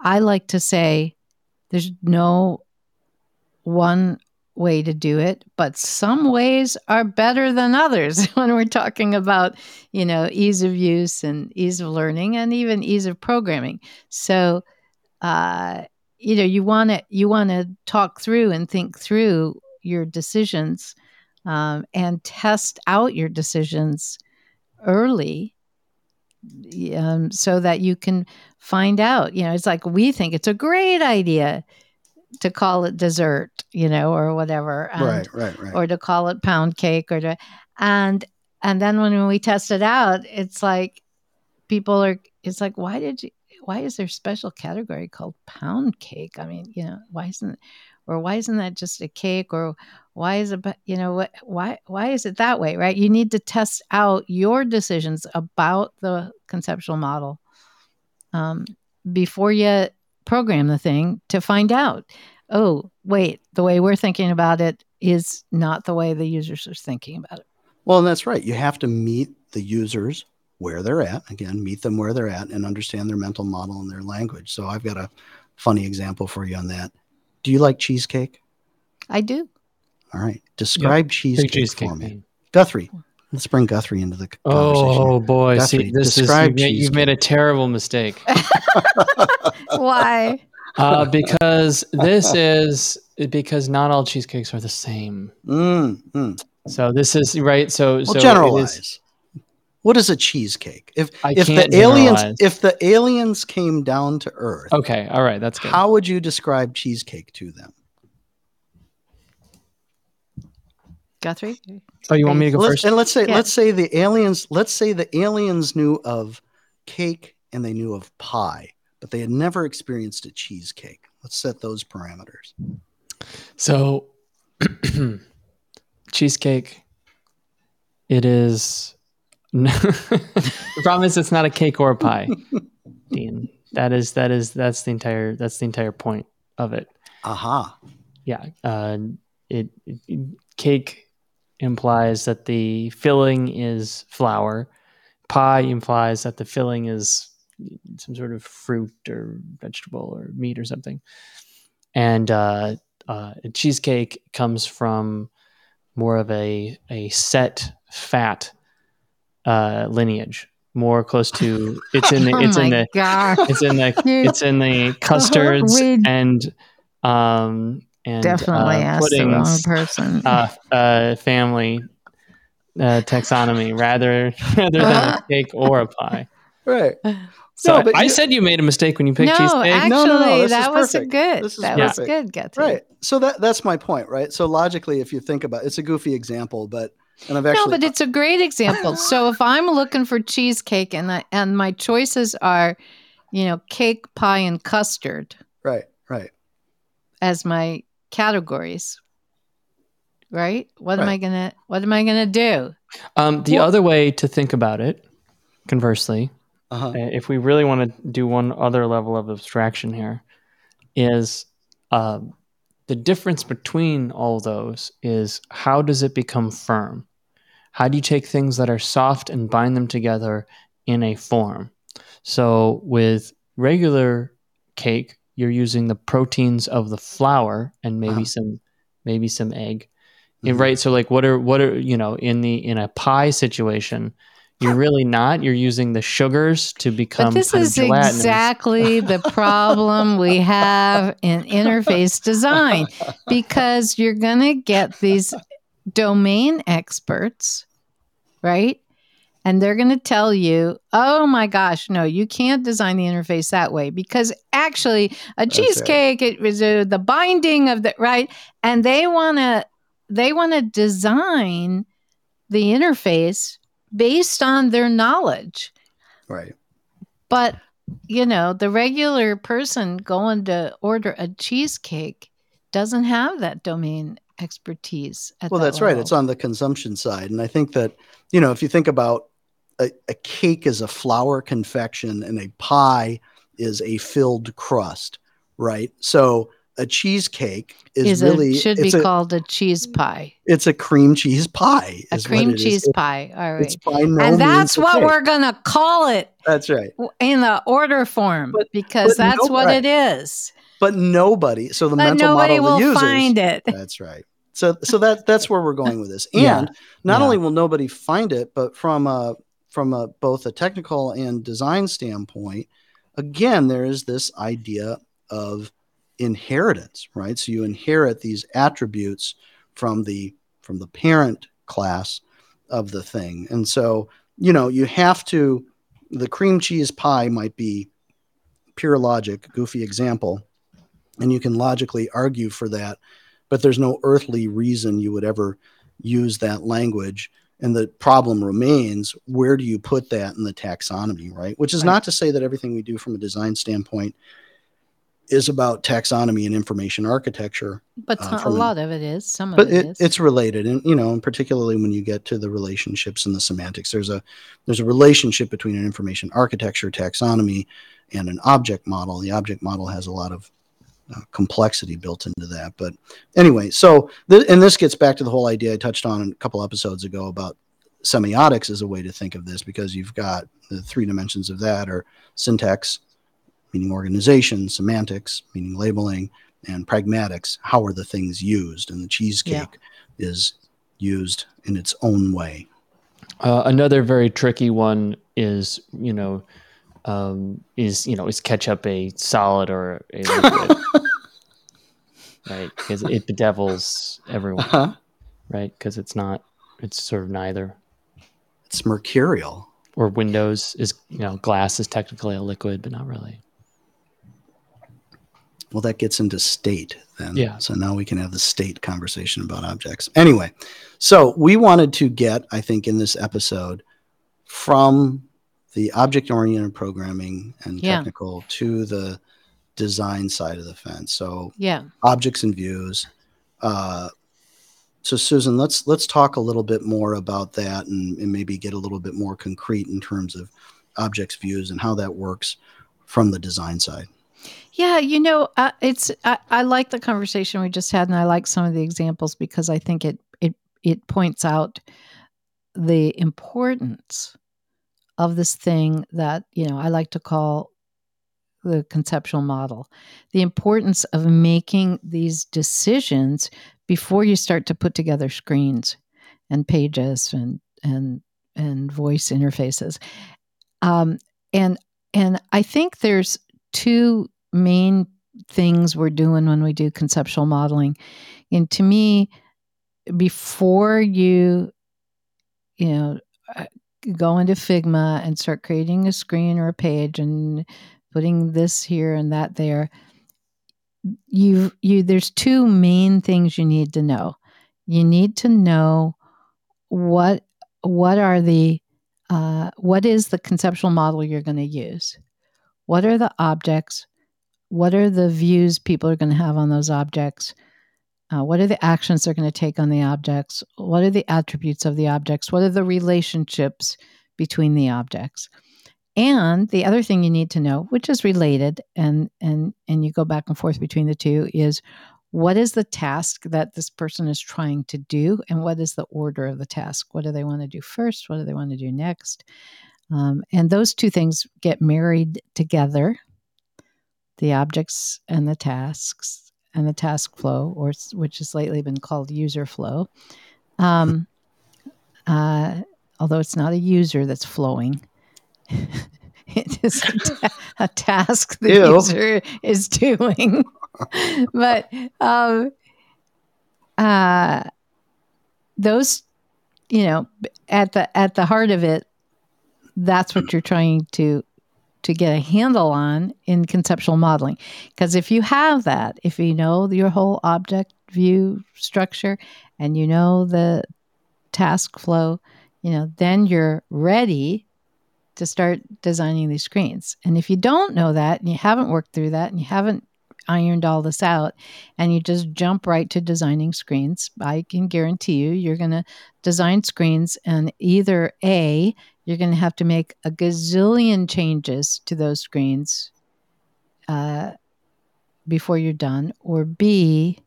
I like to say there's no one way to do it, but some ways are better than others when we're talking about, you know, ease of use and ease of learning and even ease of programming. So, uh, you know, you want to you want to talk through and think through your decisions um, and test out your decisions early um, so that you can find out. You know, it's like we think it's a great idea to call it dessert, you know, or whatever, and, right, right, right. or to call it pound cake, or to, and and then when we test it out, it's like people are. It's like, why did you? Why is there a special category called pound cake? I mean, you know, why isn't, or why isn't that just a cake, or why is it, you know, what, why why is it that way, right? You need to test out your decisions about the conceptual model um, before you program the thing to find out oh wait the way we're thinking about it is not the way the users are thinking about it well and that's right you have to meet the users where they're at again meet them where they're at and understand their mental model and their language so i've got a funny example for you on that do you like cheesecake i do all right describe yep. cheesecake, cheesecake, for me man. guthrie Let's bring Guthrie into the conversation. Oh boy, Guthrie, See, this is you've made, you've made, a terrible mistake. Why? Uh, because this is because not all cheesecakes are the same. Mm, mm. So this is right. So well, so generalize. What is a cheesecake? If I if the aliens generalize. if the aliens came down to Earth, okay, all right, that's good. How would you describe cheesecake to them? Guthrie? Oh, you want me to go let's, first? And let's say yeah. let's say the aliens let's say the aliens knew of cake and they knew of pie, but they had never experienced a cheesecake. Let's set those parameters. So cheesecake it is the problem is it's not a cake or a pie. Dean. That is that is that's the entire that's the entire point of it. Aha. Uh-huh. Yeah. Uh, it, it cake implies that the filling is flour. Pie implies that the filling is some sort of fruit or vegetable or meat or something. And uh, uh, cheesecake comes from more of a a set fat uh, lineage, more close to it's in the it's oh in the God. it's in the it's in the custards and um and definitely uh, asked the wrong person. Uh, uh, family uh, taxonomy rather rather than a cake or a pie. Right. So no, I you, said you made a mistake when you picked no, cheesecake. Actually, no, no, no. that was good. This is that perfect. was good. Guthrie. Right. So that that's my point, right? So logically, if you think about it, it's a goofy example, but and I've actually no, but it's a great example. so if I'm looking for cheesecake and I, and my choices are, you know, cake, pie, and custard. Right. Right. As my categories right what right. am i gonna what am i gonna do um, the well, other way to think about it conversely uh-huh. Uh, if we really want to do one other level of abstraction here is uh, the difference between all those is how does it become firm how do you take things that are soft and bind them together in a form so with regular cake you're using the proteins of the flour and maybe uh-huh. some maybe some egg mm-hmm. right so like what are what are you know in the in a pie situation you're really not you're using the sugars to become but this is exactly the problem we have in interface design because you're going to get these domain experts right and they're going to tell you, oh my gosh, no, you can't design the interface that way because actually a cheesecake right. it was uh, the binding of the right, and they want to they want to design the interface based on their knowledge, right? But you know, the regular person going to order a cheesecake doesn't have that domain expertise. well, that that's level. right. It's on the consumption side, and I think that you know if you think about a, a cake is a flour confection and a pie is a filled crust, right? So a cheesecake is, Is really a, should be a, called a cheese pie. it's a cream cheese pie. A cream cheese It- pie. All by no and that's what cake. we're going to call it That's right. in the order form But- because but that's no- what right. it is. But nobody. So the But mental nobody model will users. find it. That's right. So so that that's where we're going with this. And Yeah. not Yeah. only will nobody find it, but from a from a both a technical and design standpoint, again, there is this idea of inheritance, right? So you inherit these attributes from the from the parent class of the thing. And so, you know, you have to the cream cheese pie might be pure logic, goofy example, and you can logically argue for that, but there's no earthly reason you would ever use that language. And the problem remains where do you put that in the taxonomy, right? Which is not to say that everything we do from a design standpoint is about taxonomy and information architecture, But uh, a an- lot of it is. Some of but it it, is. it's related and you know and particularly when you get to the relationships and the semantics there's a there's a relationship between an information architecture taxonomy and an object model the object model has a lot of uh, complexity built into that. But anyway so th- and this gets back to the whole idea i touched on a couple episodes ago about semiotics as a way to think of this because you've got the three dimensions of that are syntax meaning organization semantics meaning labeling and pragmatics. How are the things used? And the cheesecake is used in its own way. Uh, another very tricky one is, you know, um, is you know, is ketchup a solid or a liquid? right, because it bedevils everyone, uh-huh. right? Because it's not, it's sort of neither. it's mercurial Or Windows is, you know, glass is technically a liquid, but not really. well that gets into state then Yeah. so now we can have the state conversation about objects anyway so we wanted to get i think in this episode from the object oriented programming and Yeah. technical to the design side of the fence so yeah. objects and views. Uh, so Susan, let's let's talk a little bit more about that and, and maybe get a little bit more concrete in terms of objects, views, and how that works from the design side. Yeah, you know, uh, it's I, I like the conversation we just had, and I like some of the examples because I think it it it points out the importance of this thing that you know I like to call the conceptual model, the importance of making these decisions before you start to put together screens and pages and and and voice interfaces, um, and and I think there's two main things we're doing when we do conceptual modeling. And to me, before you, you know, uh, go into Figma and start creating a screen or a page and putting this here and that there, you you there's two main things you need to know. You need to know what what are the uh, what is the conceptual model you're going to use? What are the objects? What are the views people are going to have on those objects uh, what are the actions they're going to take on the objects? What are the attributes of the objects? What are the relationships between the objects? And the other thing you need to know which is related and and and you go back and forth between the two is what is the task that this person is trying to do and what is the order of the task? What do they want to do first? What do they want to do next? Um, and those two things get married together the objects and the tasks and the task flow, or which has lately been called user flow. Um, uh, although it's not a user that's flowing, it is a, ta- a task the Ew. user is doing. but um, uh, those, you know, at the at the heart of it, that's what you're trying to to get a handle on in conceptual modeling. Because if you have that if you know your whole object view structure and you know the task flow you know then you're ready to start designing these screens. And if you don't know that and you haven't worked through that and you haven't ironed all this out and you just jump right to designing screens i can guarantee you you're going to design screens and either a you're going to have to make a gazillion changes to those screens uh, before you're done, or B,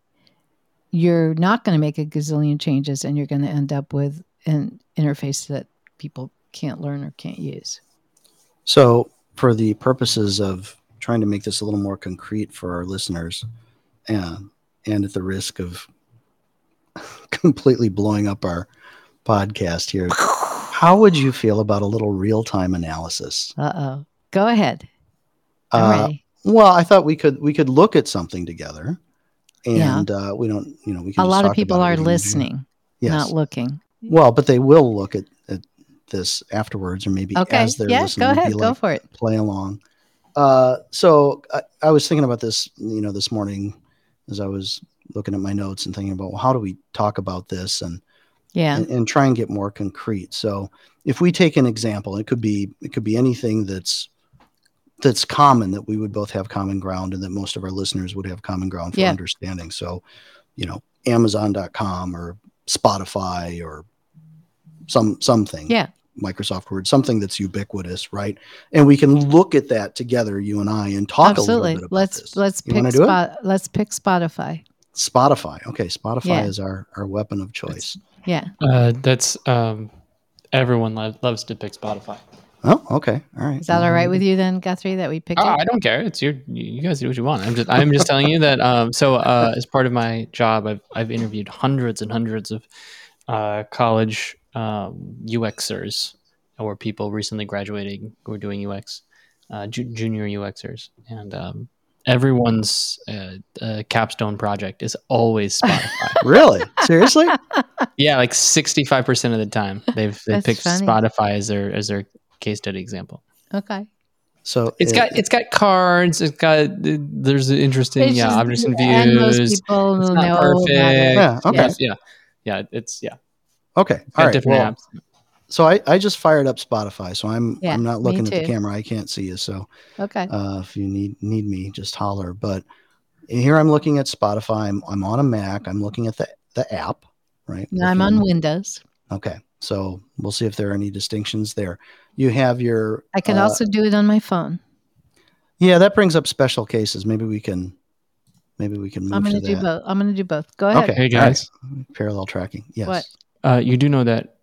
you're not going to make a gazillion changes and you're going to end up with an interface that people can't learn or can't use. So, for the purposes of trying to make this a little more concrete for our listeners, and and at the risk of completely blowing up our podcast here, how would you feel about a little real time analysis? Uh oh. Go ahead. Uh, well, I thought we could we could look at something together, and uh, we don't, you know, we can. A lot of people are listening, Yes. not looking. Well, but they will look at, at this afterwards, or maybe Okay. as they're Yeah, listening. go ahead. Go for it. play along. Uh, so I, I was thinking about this, you know, this morning as I was looking at my notes and thinking about well, how do we talk about this and, Yeah. and and try and get more concrete. So if we take an example, it could be it could be anything that's that's common that we would both have common ground and that most of our listeners would have common ground for Yeah. understanding. So, you know, Amazon.com or Spotify or some something. Yeah. Microsoft Word, something that's ubiquitous, right? And we can look at that together, you and I, and talk a Absolutely. little bit about Let's this. let's You pick spot, let's pick Spotify. Spotify. Okay, Spotify Yeah. is our our weapon of choice. Yeah. Uh, that's um, everyone lo- loves to pick Spotify. Oh, okay, all right. Is that all right with you then, Guthrie, that we pick Oh, it? I don't care. It's your. You guys do what you want. I'm just. I'm just telling you that. Um, so, uh, as part of my job, I've I've interviewed hundreds and hundreds of uh, college um, UXers or people recently graduating who are doing UX, uh, ju- junior UXers, and um, everyone's uh, uh, capstone project is always Spotify. Really? Seriously? yeah, like sixty five percent of the time they've they picked funny. Spotify as their as their case study example. Okay. So It's it- got it's got cards. It's got there's interesting It's yeah just- objects and and most views. people It's not know perfect. Yeah, okay. Yeah, yeah, yeah. It's yeah. okay. It's All got right. different Well, apps. So I, I just fired up Spotify, so I'm Yeah, I'm not looking at the camera. I can't see you, so Okay. uh, if you need need me, just holler. But here I'm looking at Spotify. I'm, I'm on a Mac. I'm looking at the the app, right? Now I'm on Windows. Okay, so we'll see if there are any distinctions there. You have your. I can uh, also do it on my phone. Yeah, that brings up special cases. Maybe we can. Maybe we can move I'm going to to do that. both. I'm going to do both. Go ahead. Okay, Hey, all right. guys. Parallel tracking. Yes. What? Uh, you do know that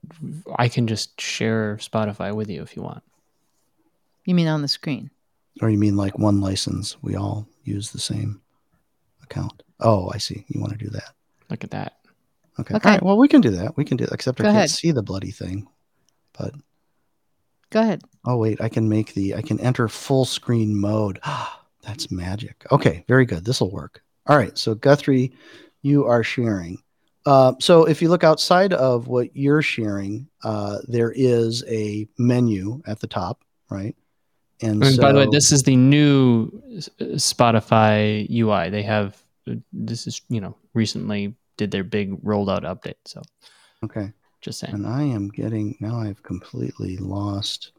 I can just share Spotify with you if you want. You mean on the screen? Or you mean like one license? We all use the same account. Oh, I see. You want to do that? Look at that. Okay. Okay. All right. Well, we can do that. We can do that. Except I can't ahead. see the bloody thing. But Go ahead. oh wait, I can make the. I can enter full screen mode. Ah, that's magic. Okay. Very good. This will work. All right. So Guthrie, you are sharing. Uh, so if you look outside of what you're sharing, uh, there is a menu at the top, right? And, And so, by the way, this is the new uh, Spotify UI. They have this is you know recently did their big rolled out update. So okay. just saying. And I am getting now I've completely lost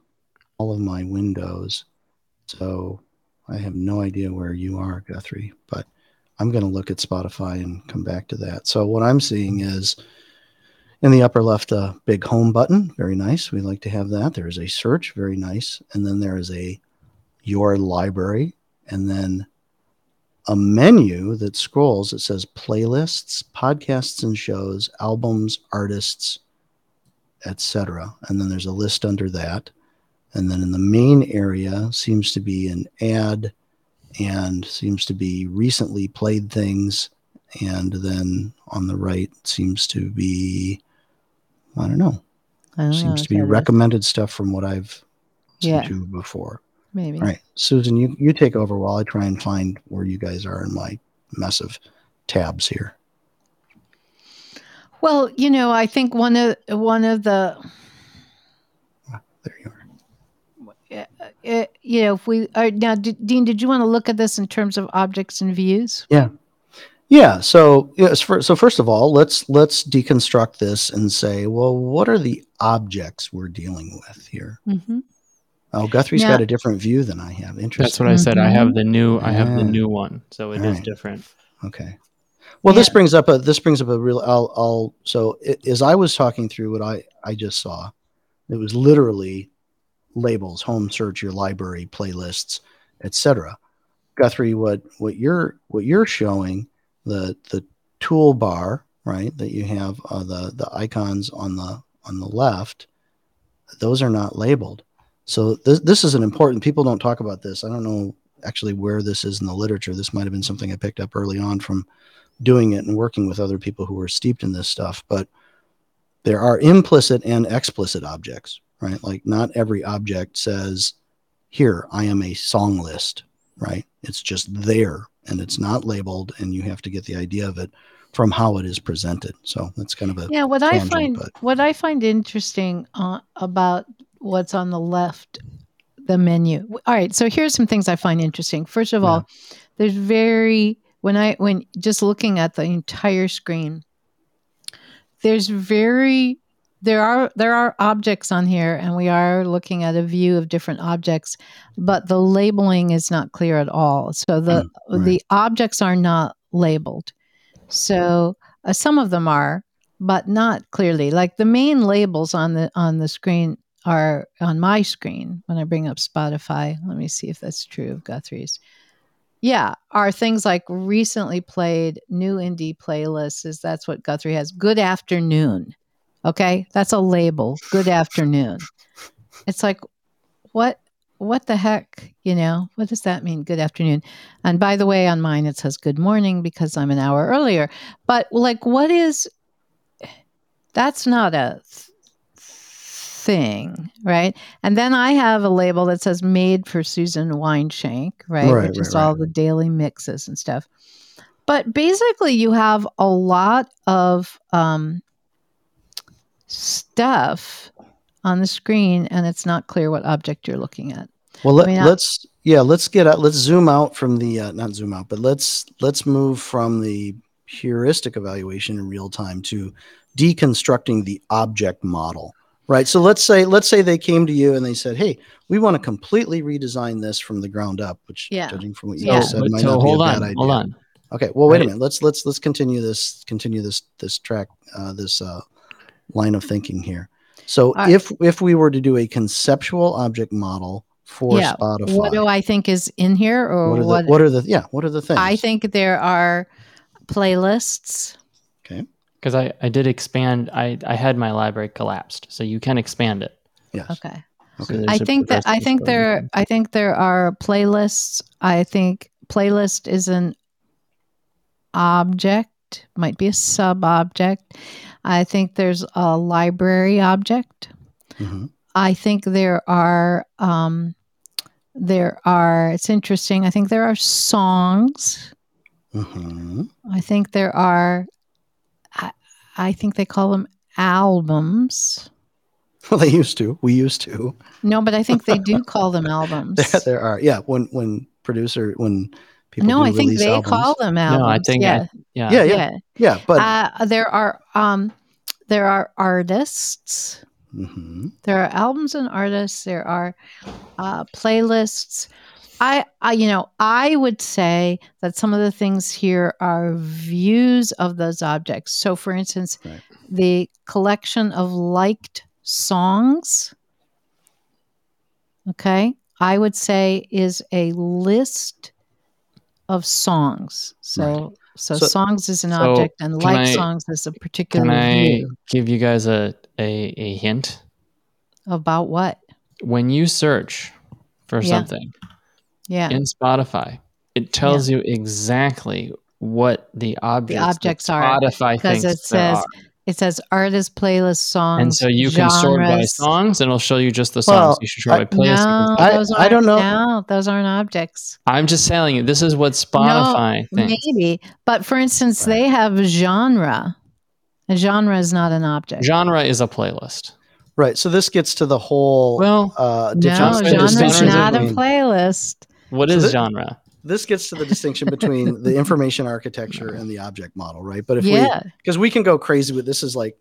all of my windows. So I have no idea where you are, Guthrie, but I'm going to look at Spotify and come back to that. So what I'm seeing is in the upper left, a big home button. Very nice. We like to have that. There is a search. Very nice. And then there is a your library. And then a menu that scrolls. It says playlists, podcasts and shows, albums, artists, etc. And then there's a list under that. And then in the main area seems to be an ad and seems to be recently played things. And then on the right seems to be, I don't know, I don't seems what to be that is. recommended stuff from what I've seen Yeah. to before. Maybe. All right, Susan, you, you take over while I try and find where you guys are in my mess of tabs here. Well, you know, I think one of one of the ah, There you are. Uh, you know, if we are now, D- Dean, did you want to look at this in terms of objects and views? Yeah. Yeah. So yes, for, so first of all, let's let's deconstruct this and say, well, what are the objects we're dealing with here? Mm-hmm. Oh, Guthrie's Yeah. got a different view than I have. Interesting. That's what I said. I have the new. I have the new one, so it is Alright. different. Okay. Well, this brings up a this brings up a real. I'll I'll so i as I was talking through what I I just saw, it was literally labels, home search, your library, playlists, etc. Guthrie, what what you're what you're showing the the toolbar right that you have uh, the the icons on the on the left, those are not labeled. So this this is an important. People don't talk about this. I don't know actually where this is in the literature. This might have been something I picked up early on from doing it and working with other people who were steeped in this stuff. But there are implicit and explicit objects, right? Like not every object says, "Here, I am a song list," right? It's just there and it's not labeled, and you have to get the idea of it from how it is presented. So that's kind of a yeah. What I find but- what I find interesting uh, about what's on the left, the menu. All right, so here's some things I find interesting. First of Yeah. all, there's very when I when just looking at the entire screen, there's very there are there are objects on here and we are looking at a view of different objects but the labeling is not clear at all. So the Mm, right. the objects are not labeled. So uh, some of them are but not clearly. Like the main labels on the on the screen are on my screen. When i bring up spotify let me see if that's true of guthrie's. Yeah are things like recently played new indie playlists. Is that's what guthrie has. Good afternoon okay? That's a label. Good afternoon. It's like what what the heck you know? What does that mean good afternoon? And by the way on mine it says good morning because i'm an hour earlier. But like what is that's not a th- thing right? And then i have a label that says made for susan weinschenk right, Right, which is right, all the daily mixes and stuff. But basically you have a lot of um, stuff on the screen and it's not clear what object you're looking at Well, let, I mean, let's yeah, let's get out. Let's zoom out from the uh, not zoom out, but let's let's move from the heuristic evaluation in real time to deconstructing the object model. Right. So let's say let's say they came to you and they said, "Hey, we want to completely redesign this from the ground up," which, Yeah. judging from what you Yeah. just said, but might so not be hold a on, bad idea. hold on. Okay. Well, wait a minute. Let's let's let's continue this continue this this track uh, this uh, line of thinking here. So All right. if if we were to do a conceptual object model for yeah Spotify, what do i think is in here or what are what, the what are the yeah what are the things? i think there are playlists Okay, Because I, I did expand. I, I had my library collapsed, so you can expand it. yes. okay So Okay. there's I a think that I think there thing. I think there are playlists. I think playlist is an object, might be a sub object. I think there's a library object. Mhm. I think there are um, there are. It's interesting. I think there are songs. Mhm. I think there are. I, I think they call them albums. Well, they used to. We used to. No, but I think they do call them albums. There, there are. Yeah. When when producer when people no, do I think they albums. call them albums. No, I think yeah, Yeah. Yeah, yeah, yeah. yeah. But uh, there are um, there are artists. Mhm. There are albums and artists. There are uh, playlists. I, I, you know, I would say that some of the things here are views of those objects. So, for instance, Right. the collection of liked songs. Okay, I would say is a list of songs. So, so, So- songs is an So, object, and like I- songs is a particular Can I view give you guys a, a, a hint? about what. When you search for Yeah. something Yeah, in Spotify, it tells you exactly what the objects, that objects are, Spotify because it says are. It says artist playlist songs, And so you can sort by songs, and it'll show you just the Well, songs. you should try I- by playlist. No, I- those I don't know. No, those aren't objects. I'm just telling you, this is what Spotify thinks. Maybe, but for instance, Right. they have genre. A genre is not an object. Genre is a playlist. right. So this gets to the whole. Well, uh, no, difference- Johnson- genre is not a between- playlist. What is So is genre? This gets to the distinction between the information architecture and the object model, right? But if we yeah, because we can go crazy with this is like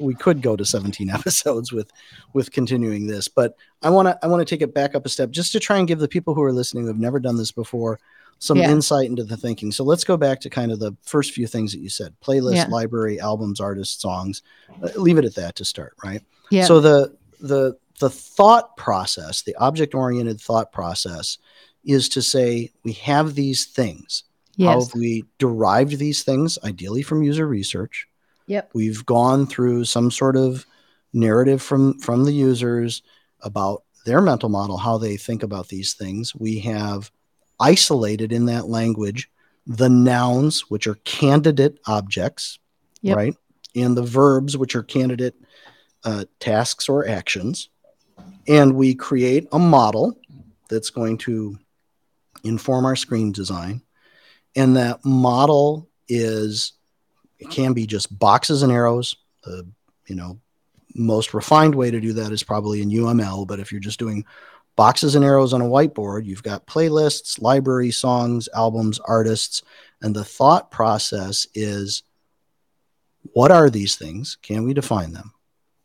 we could go to 17 episodes with with continuing this but i want to i want to take it back up a step just to try and give the people who are listening who have never done this before some Yeah. insight into the thinking so let's go back to kind of the first few things that you said playlist Yeah. library albums artists songs Uh, leave it at that to start right yeah. so the the the thought process the object oriented thought process is to say we have these things. Yes. How have we derived these things? Ideally from user research. Yep. We've gone through some sort of narrative from from the users about their mental model, how they think about these things. We have isolated in that language the nouns, which are candidate objects, Yep. right? And the verbs, which are candidate uh, tasks or actions. And we create a model that's going to inform our screen design. And that model is, it can be just boxes and arrows. The, you know, most refined way to do that is probably in UML. But if you're just doing boxes and arrows on a whiteboard, you've got playlists, library, songs, albums, artists. And the thought process is what are these things? Can we define them?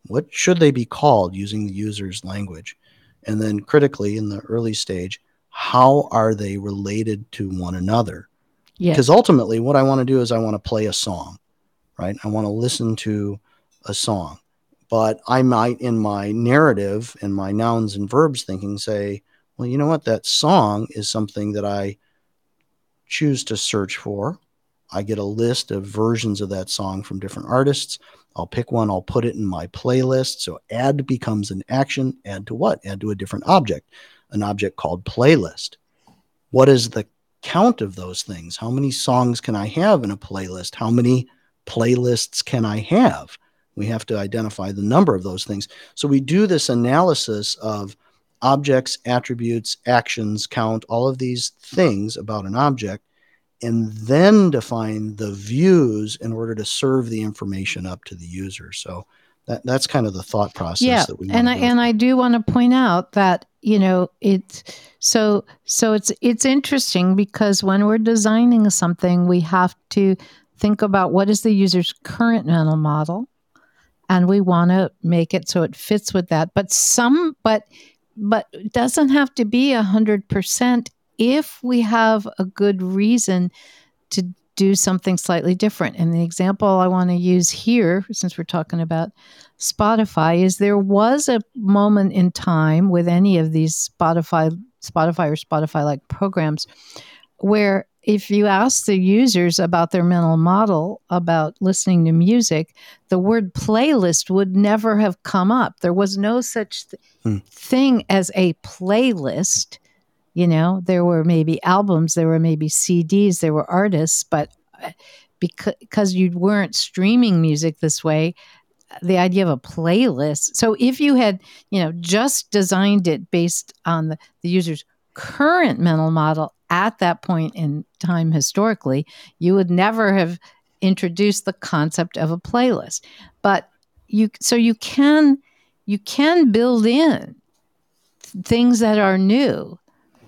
What should they be called using the user's language? And then critically in the early stage, how are they related to one another? Because ultimately, what I want to do is I want to play a song, right? I want to listen to a song. But I might, in my narrative and my nouns and verbs thinking, say, well, you know what? That song is something that I choose to search for. I get a list of versions of that song from different artists. I'll pick one, I'll put it in my playlist. So add becomes an action. Add to what? Add to a different object, an object called playlist. What is the count of those things? How many songs can I have in a playlist? How many playlists can I have? We have to identify the number of those things. So we do this analysis of objects, attributes, actions, count, all of these things about an object, and then define the views in order to serve the information up to the user. So that, that's kind of the thought process yeah that we and I, and. I do want to point out that you know it's so so it's it's interesting because when we're designing something we have to think about what is the user's current mental model and we want to make it so it fits with that but some but but it doesn't have to be a hundred percent if we have a good reason to do something slightly different and the example i want to use here since we're talking about Spotify is there was a moment in time with any of these Spotify Spotify or Spotify like programs where if you ask the users about their mental model about listening to music, the word playlist would never have come up. There was no such th- Hmm. thing as a playlist. You know, there were maybe albums, there were maybe CDs, there were artists, but uh, because, because you weren't streaming music this way, the idea of a playlist. So if you had, you know, just designed it based on the, the user's current mental model at that point in time historically, you would never have introduced the concept of a playlist. But you so you can you can build in things that are new,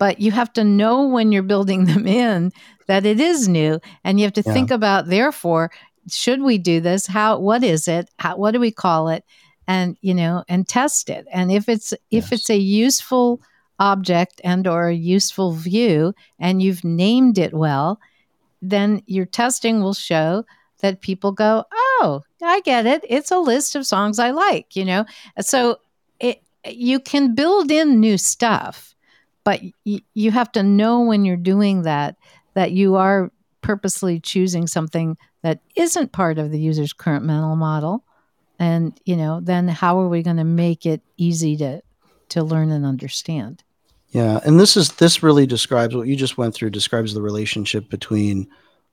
but you have to know when you're building them in that it is new and you have to Yeah. think about therefore should we do this? How what is it? How, what do we call it? And you know and test it. And if it's if it's a useful object and or a useful view and you've named it well then your testing will show that people go oh i get it. It's a list of songs i like you know? So it you can build in new stuff but y- you have to know when you're doing that that you are purposely choosing something that isn't part of the user's current mental model and you know then how are we going to make it easy to to learn and understand Yeah, and this is this really describes what you just went through. Describes the relationship between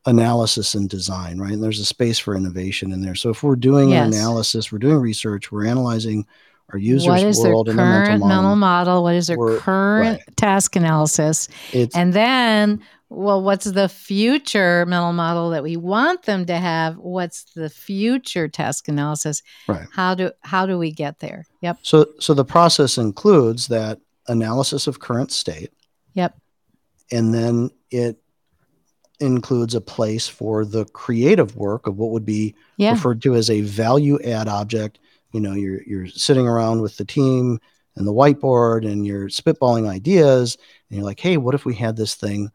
analysis and design, right? And there's a space for innovation in there. So if we're doing Yes. an analysis, we're doing research, we're analyzing our users' what is their world and their mental current model. mental model what is their current task analysis? It's and then well what's the future mental model that we want them to have? What's the future task analysis? Right. how do how do we get there? Yep. So so the process includes that analysis of current state, yep. And then it includes a place for the creative work of what would be yeah. referred to as a value add object. You know, you're you're sitting around with the team and the whiteboard and you're spitballing ideas and you're like, "Hey, what if we had this thing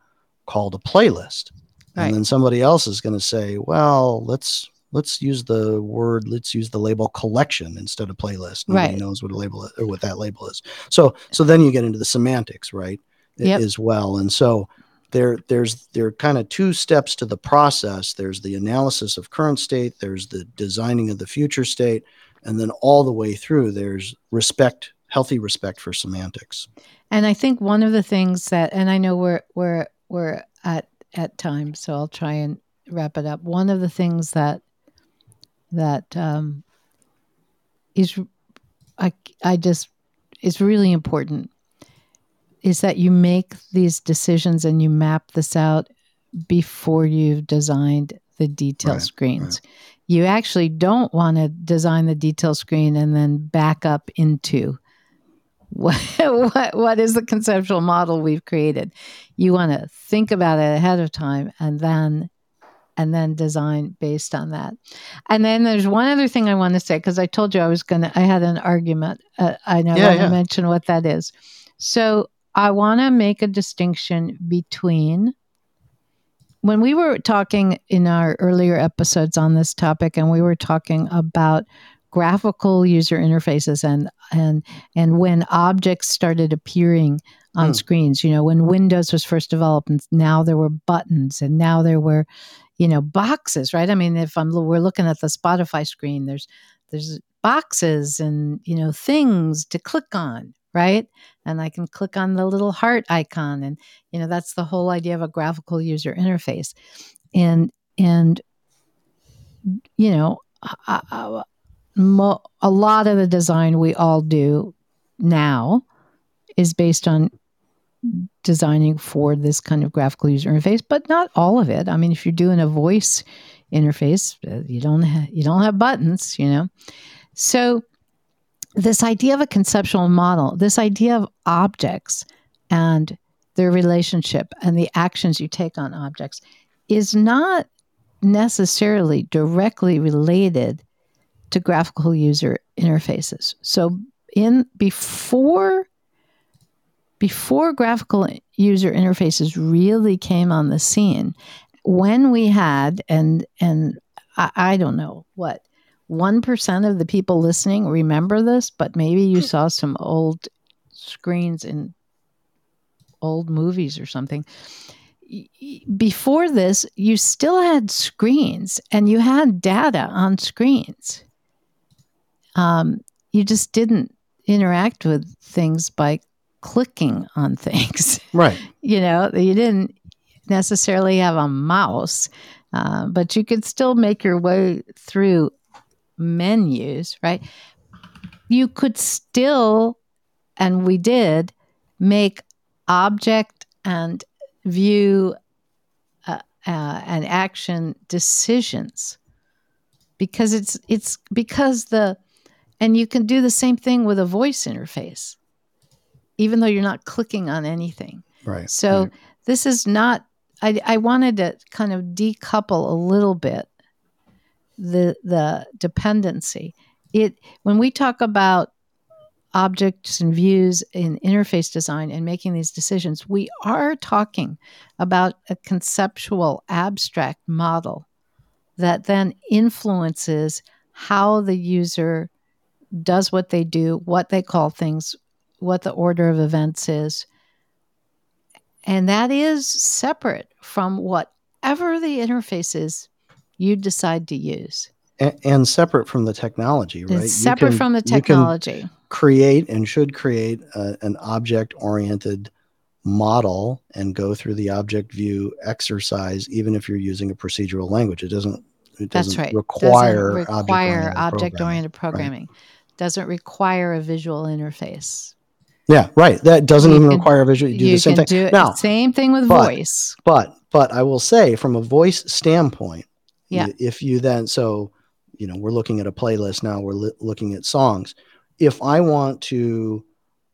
called a playlist?" Right. And then somebody else is going to say, "Well, let's let's use the word, let's use the label collection instead of playlist." Nobody Right. knows what a label is, or what that label is. So so then you get into the semantics, right? Yep. as well. And so there there's there are kind of two steps to the process. There's the analysis of current state, there's the designing of the future state, and then all the way through there's respect, healthy respect for semantics. And I think one of the things that, and I know we're we're we're at at time, so I'll try and wrap it up. One of the things that that um, is, I I just is really important is that you make these decisions and you map this out before you've designed the detail Right, screens. You actually don't want to design the detail screen and then back up into what, what, what is the conceptual model we've created. You want to think about it ahead of time and then and then design based on that. And then there's one other thing I want to say because I told you I was going to I had an argument uh, I Yeah, want to yeah. mention what that is. So I want to make a distinction between when we were talking in our earlier episodes on this topic, and we were talking about graphical user interfaces and and and when objects started appearing on Hmm. screens. You know, when Windows was first developed, and now there were buttons, and now there were, you know, boxes. Right? I mean, if I'm we're looking at the Spotify screen, there's there's boxes and you know things to click on right? And i can click on the little heart icon and you know that's the whole idea of a graphical user interface. And and you know a lot of the design we all do now is based on designing for this kind of graphical user interface but not all of it. I mean if you're doing a voice interface uh, you don't ha- you don't have buttons you know? So this idea of a conceptual model this idea of objects and their relationship and the actions you take on objects is not necessarily directly related to graphical user interfaces. So in before before graphical user interfaces really came on the scene when we had and and I, I don't know what one percent of the people listening remember this, but maybe you saw some old screens in old movies or something. Before this, you still had screens and you had data on screens. Um, you just didn't interact with things by clicking on things Right. you know you didn't necessarily have a mouse uh, but you could still make your way through menus right you could still and we did make object and view uh, uh, and action decisions because it's it's because the and you can do the same thing with a voice interface even though you're not clicking on anything Right. so right. this is not. I, I wanted to kind of decouple a little bit the the dependency. It when we talk about objects and views in interface design and making these decisions, we are talking about a conceptual abstract model that then influences how the user does what they do, what they call things, what the order of events is. And that is separate from whatever the interface is you decide to use. and, and separate from the technology, right? It's separate can- from the you can technology. create and should create a, an object oriented model and go through the object view exercise, even if you're using a procedural language. It doesn't. It That's doesn't right. require Doesn't require object oriented programming. Doesn't require a visual interface. Yeah, right. That doesn't You even can- require a visual. You do you the same can thing. do it. Now, same thing with but- voice. but but I will say from a voice standpoint, Yeah. if you then so you know we're looking at a playlist now, we're li- looking at songs. If I want to,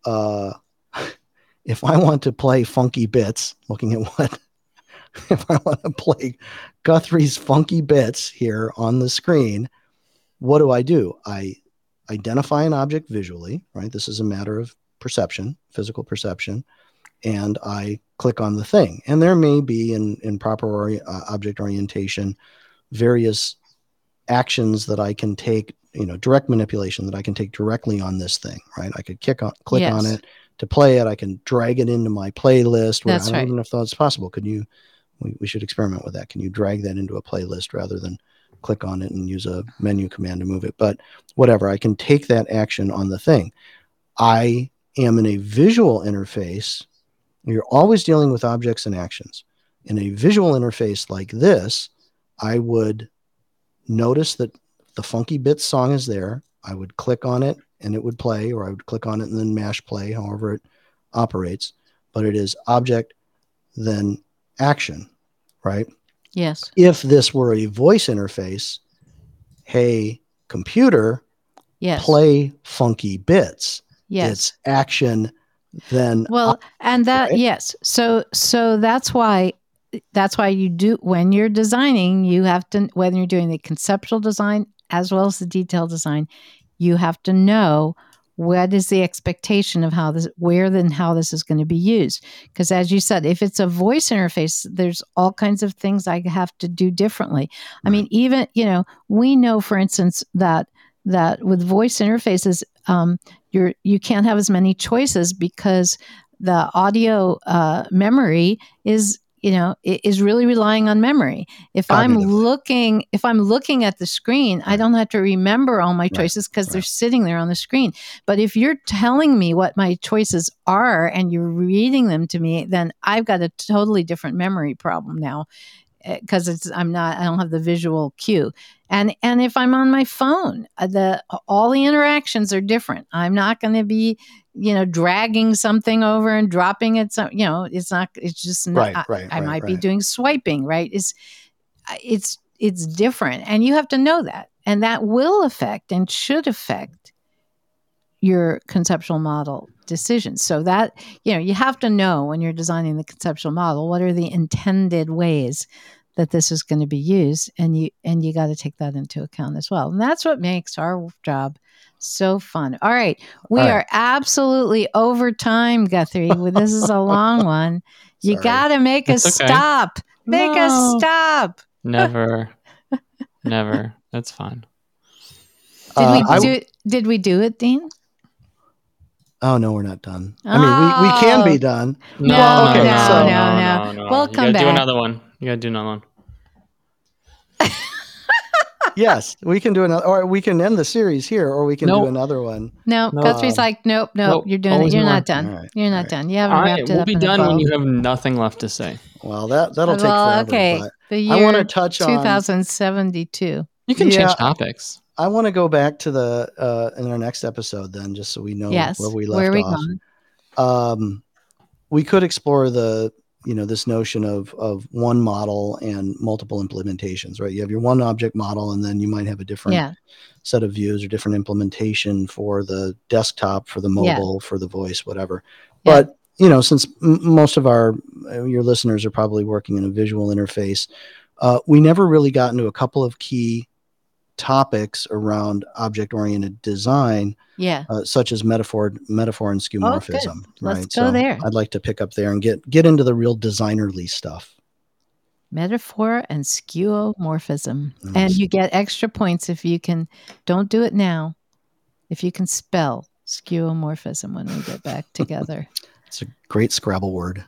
uh, if I want to play funky bits, looking at what, if I want to play Guthrie's funky bits here on the screen, what do I do? I identify an object visually, right? This is a matter of perception, physical perception and I click on the thing. And there may be in, in proper ori- uh, object orientation various actions that I can take, you know, direct manipulation that I can take directly on this thing, right? I could kick on, click on it, to play it. I can drag it into my playlist. Where That's I don't right. even know if that's possible. Could you? We, we should experiment with that. Can you drag that into a playlist rather than click on it and use a menu command to move it? But whatever, I can take that action on the thing. I am in a visual interface. You're always dealing with objects and actions. In a visual interface like this, I would notice that the Funky Bits song is there. I would click on it and it would play, or I would click on it and then mash play, however it operates. But it is object, then action, right? Yes. If this were a voice interface, hey, computer, Yes. play Funky Bits. Yes. It's action, then Well, and that right? yes. So so that's why that's why you do when you're designing, you have to whether you're doing the conceptual design as well as the detail design, you have to know what is the expectation of how this where then how this is going to be used. Because as you said if it's a voice interface there's all kinds of things i have to do differently. I mean even you know we know for instance that that with voice interfaces um, you're you can't have as many choices because the audio uh, memory is you know is really relying on memory. If i'm looking if i'm looking at the screen i don't have to remember all my choices because they're right. sitting there on the screen. But if you're telling me what my choices are and you're reading them to me then i've got a totally different memory problem now because it's i'm not i don't have the visual cue. And and if i'm on my phone uh, the all the interactions are different. I'm not going to be you know dragging something over and dropping it so you know it's not it's just not Right, I, right, I right, might be doing swiping right? It's it's it's different. And you have to know that. And that will affect and should affect your conceptual model decisions. So that you know you have to know when you're designing the conceptual model what are the intended ways that this is going to be used and you and you got to take that into account as well and that's what makes our job so fun all right we All right. are absolutely over time guthrie Well, this is a long one you got to make us That's okay. stop make us No. stop Never. Never. That's fine. did Uh, we I- do did we do it dean Oh no, we're not done. I mean, we, we can Oh. be done. No, Well, okay, no, so- no, no, no, no. We'll you come gotta do another one. You gotta do another one. Yes, we can do another, or we can end the series here, or we can do another one. No, No. Guthrie's like, nope, nope, Nope, you're doing it. You're more. not done. All right, You're not right. done. You haven't All right, wrapped it we'll up be in a done when you have nothing left to say. Well, that that'll take forever. okay. But The year I want to touch on. 2072. You can Yeah. change topics. I want to go back to the uh, in our next episode then, just so we know yes. where we left Where are we off. going? um, we could explore the you know this notion of of one model and multiple implementations right you have your one object model and then you might have a different Yeah. set of views or different implementation for the desktop for the Yeah. mobile for the voice whatever Yeah. but you know since m- most of our uh, your listeners are probably working in a visual interface uh, we never really got into a couple of key topics around object oriented design Yeah. uh, such as metaphor, metaphor and skeuomorphism. Oh, Let's right. go there. I'd like to pick up there and get get into the real designerly stuff. Metaphor and skeuomorphism. Yes. And you get extra points if you can, don't do it now, if you can spell skeuomorphism when we get back together. It's a great Scrabble word.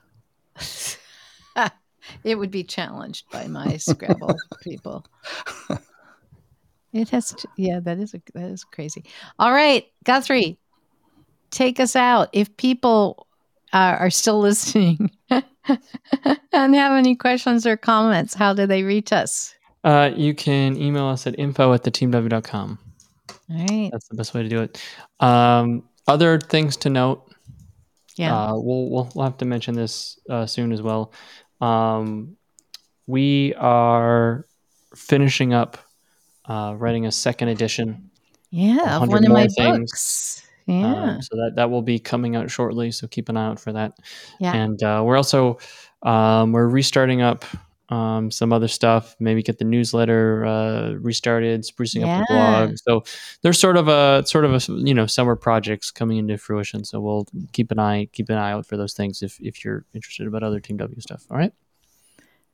it would be challenged by my Scrabble people. It has, to, yeah, that is a, that is crazy. All right, Guthrie, take us out. If people are, are still listening and have any questions or comments, how do they reach us? Uh, you can email us at info at theteamw.com. All right, That's the best way to do it. Um, other things to note yeah, Uh, we'll, we'll we'll have to mention this uh, soon as well. Um, we are finishing up uh, writing a second edition. yeah, of one of my things. books. uh, Yeah, so that that will be coming out shortly. So keep an eye out for that. yeah, And uh, we're also um, we're restarting up um, some other stuff. Maybe get the newsletter uh, restarted, sprucing up the blog. So there's sort of a sort of a you know summer projects coming into fruition. So we'll keep an eye keep an eye out for those things if if you're interested about other Team W stuff. All right,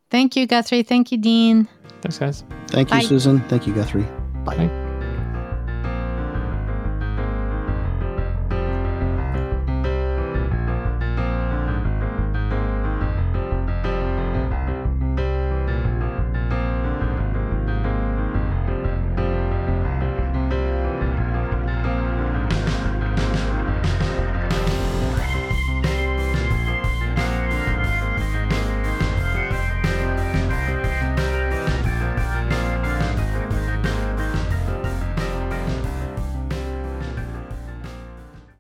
Thank you, Guthrie. Thank you, Dean. thanks guys. Thank you, Susan. Thank you, Guthrie. Bye. Bye.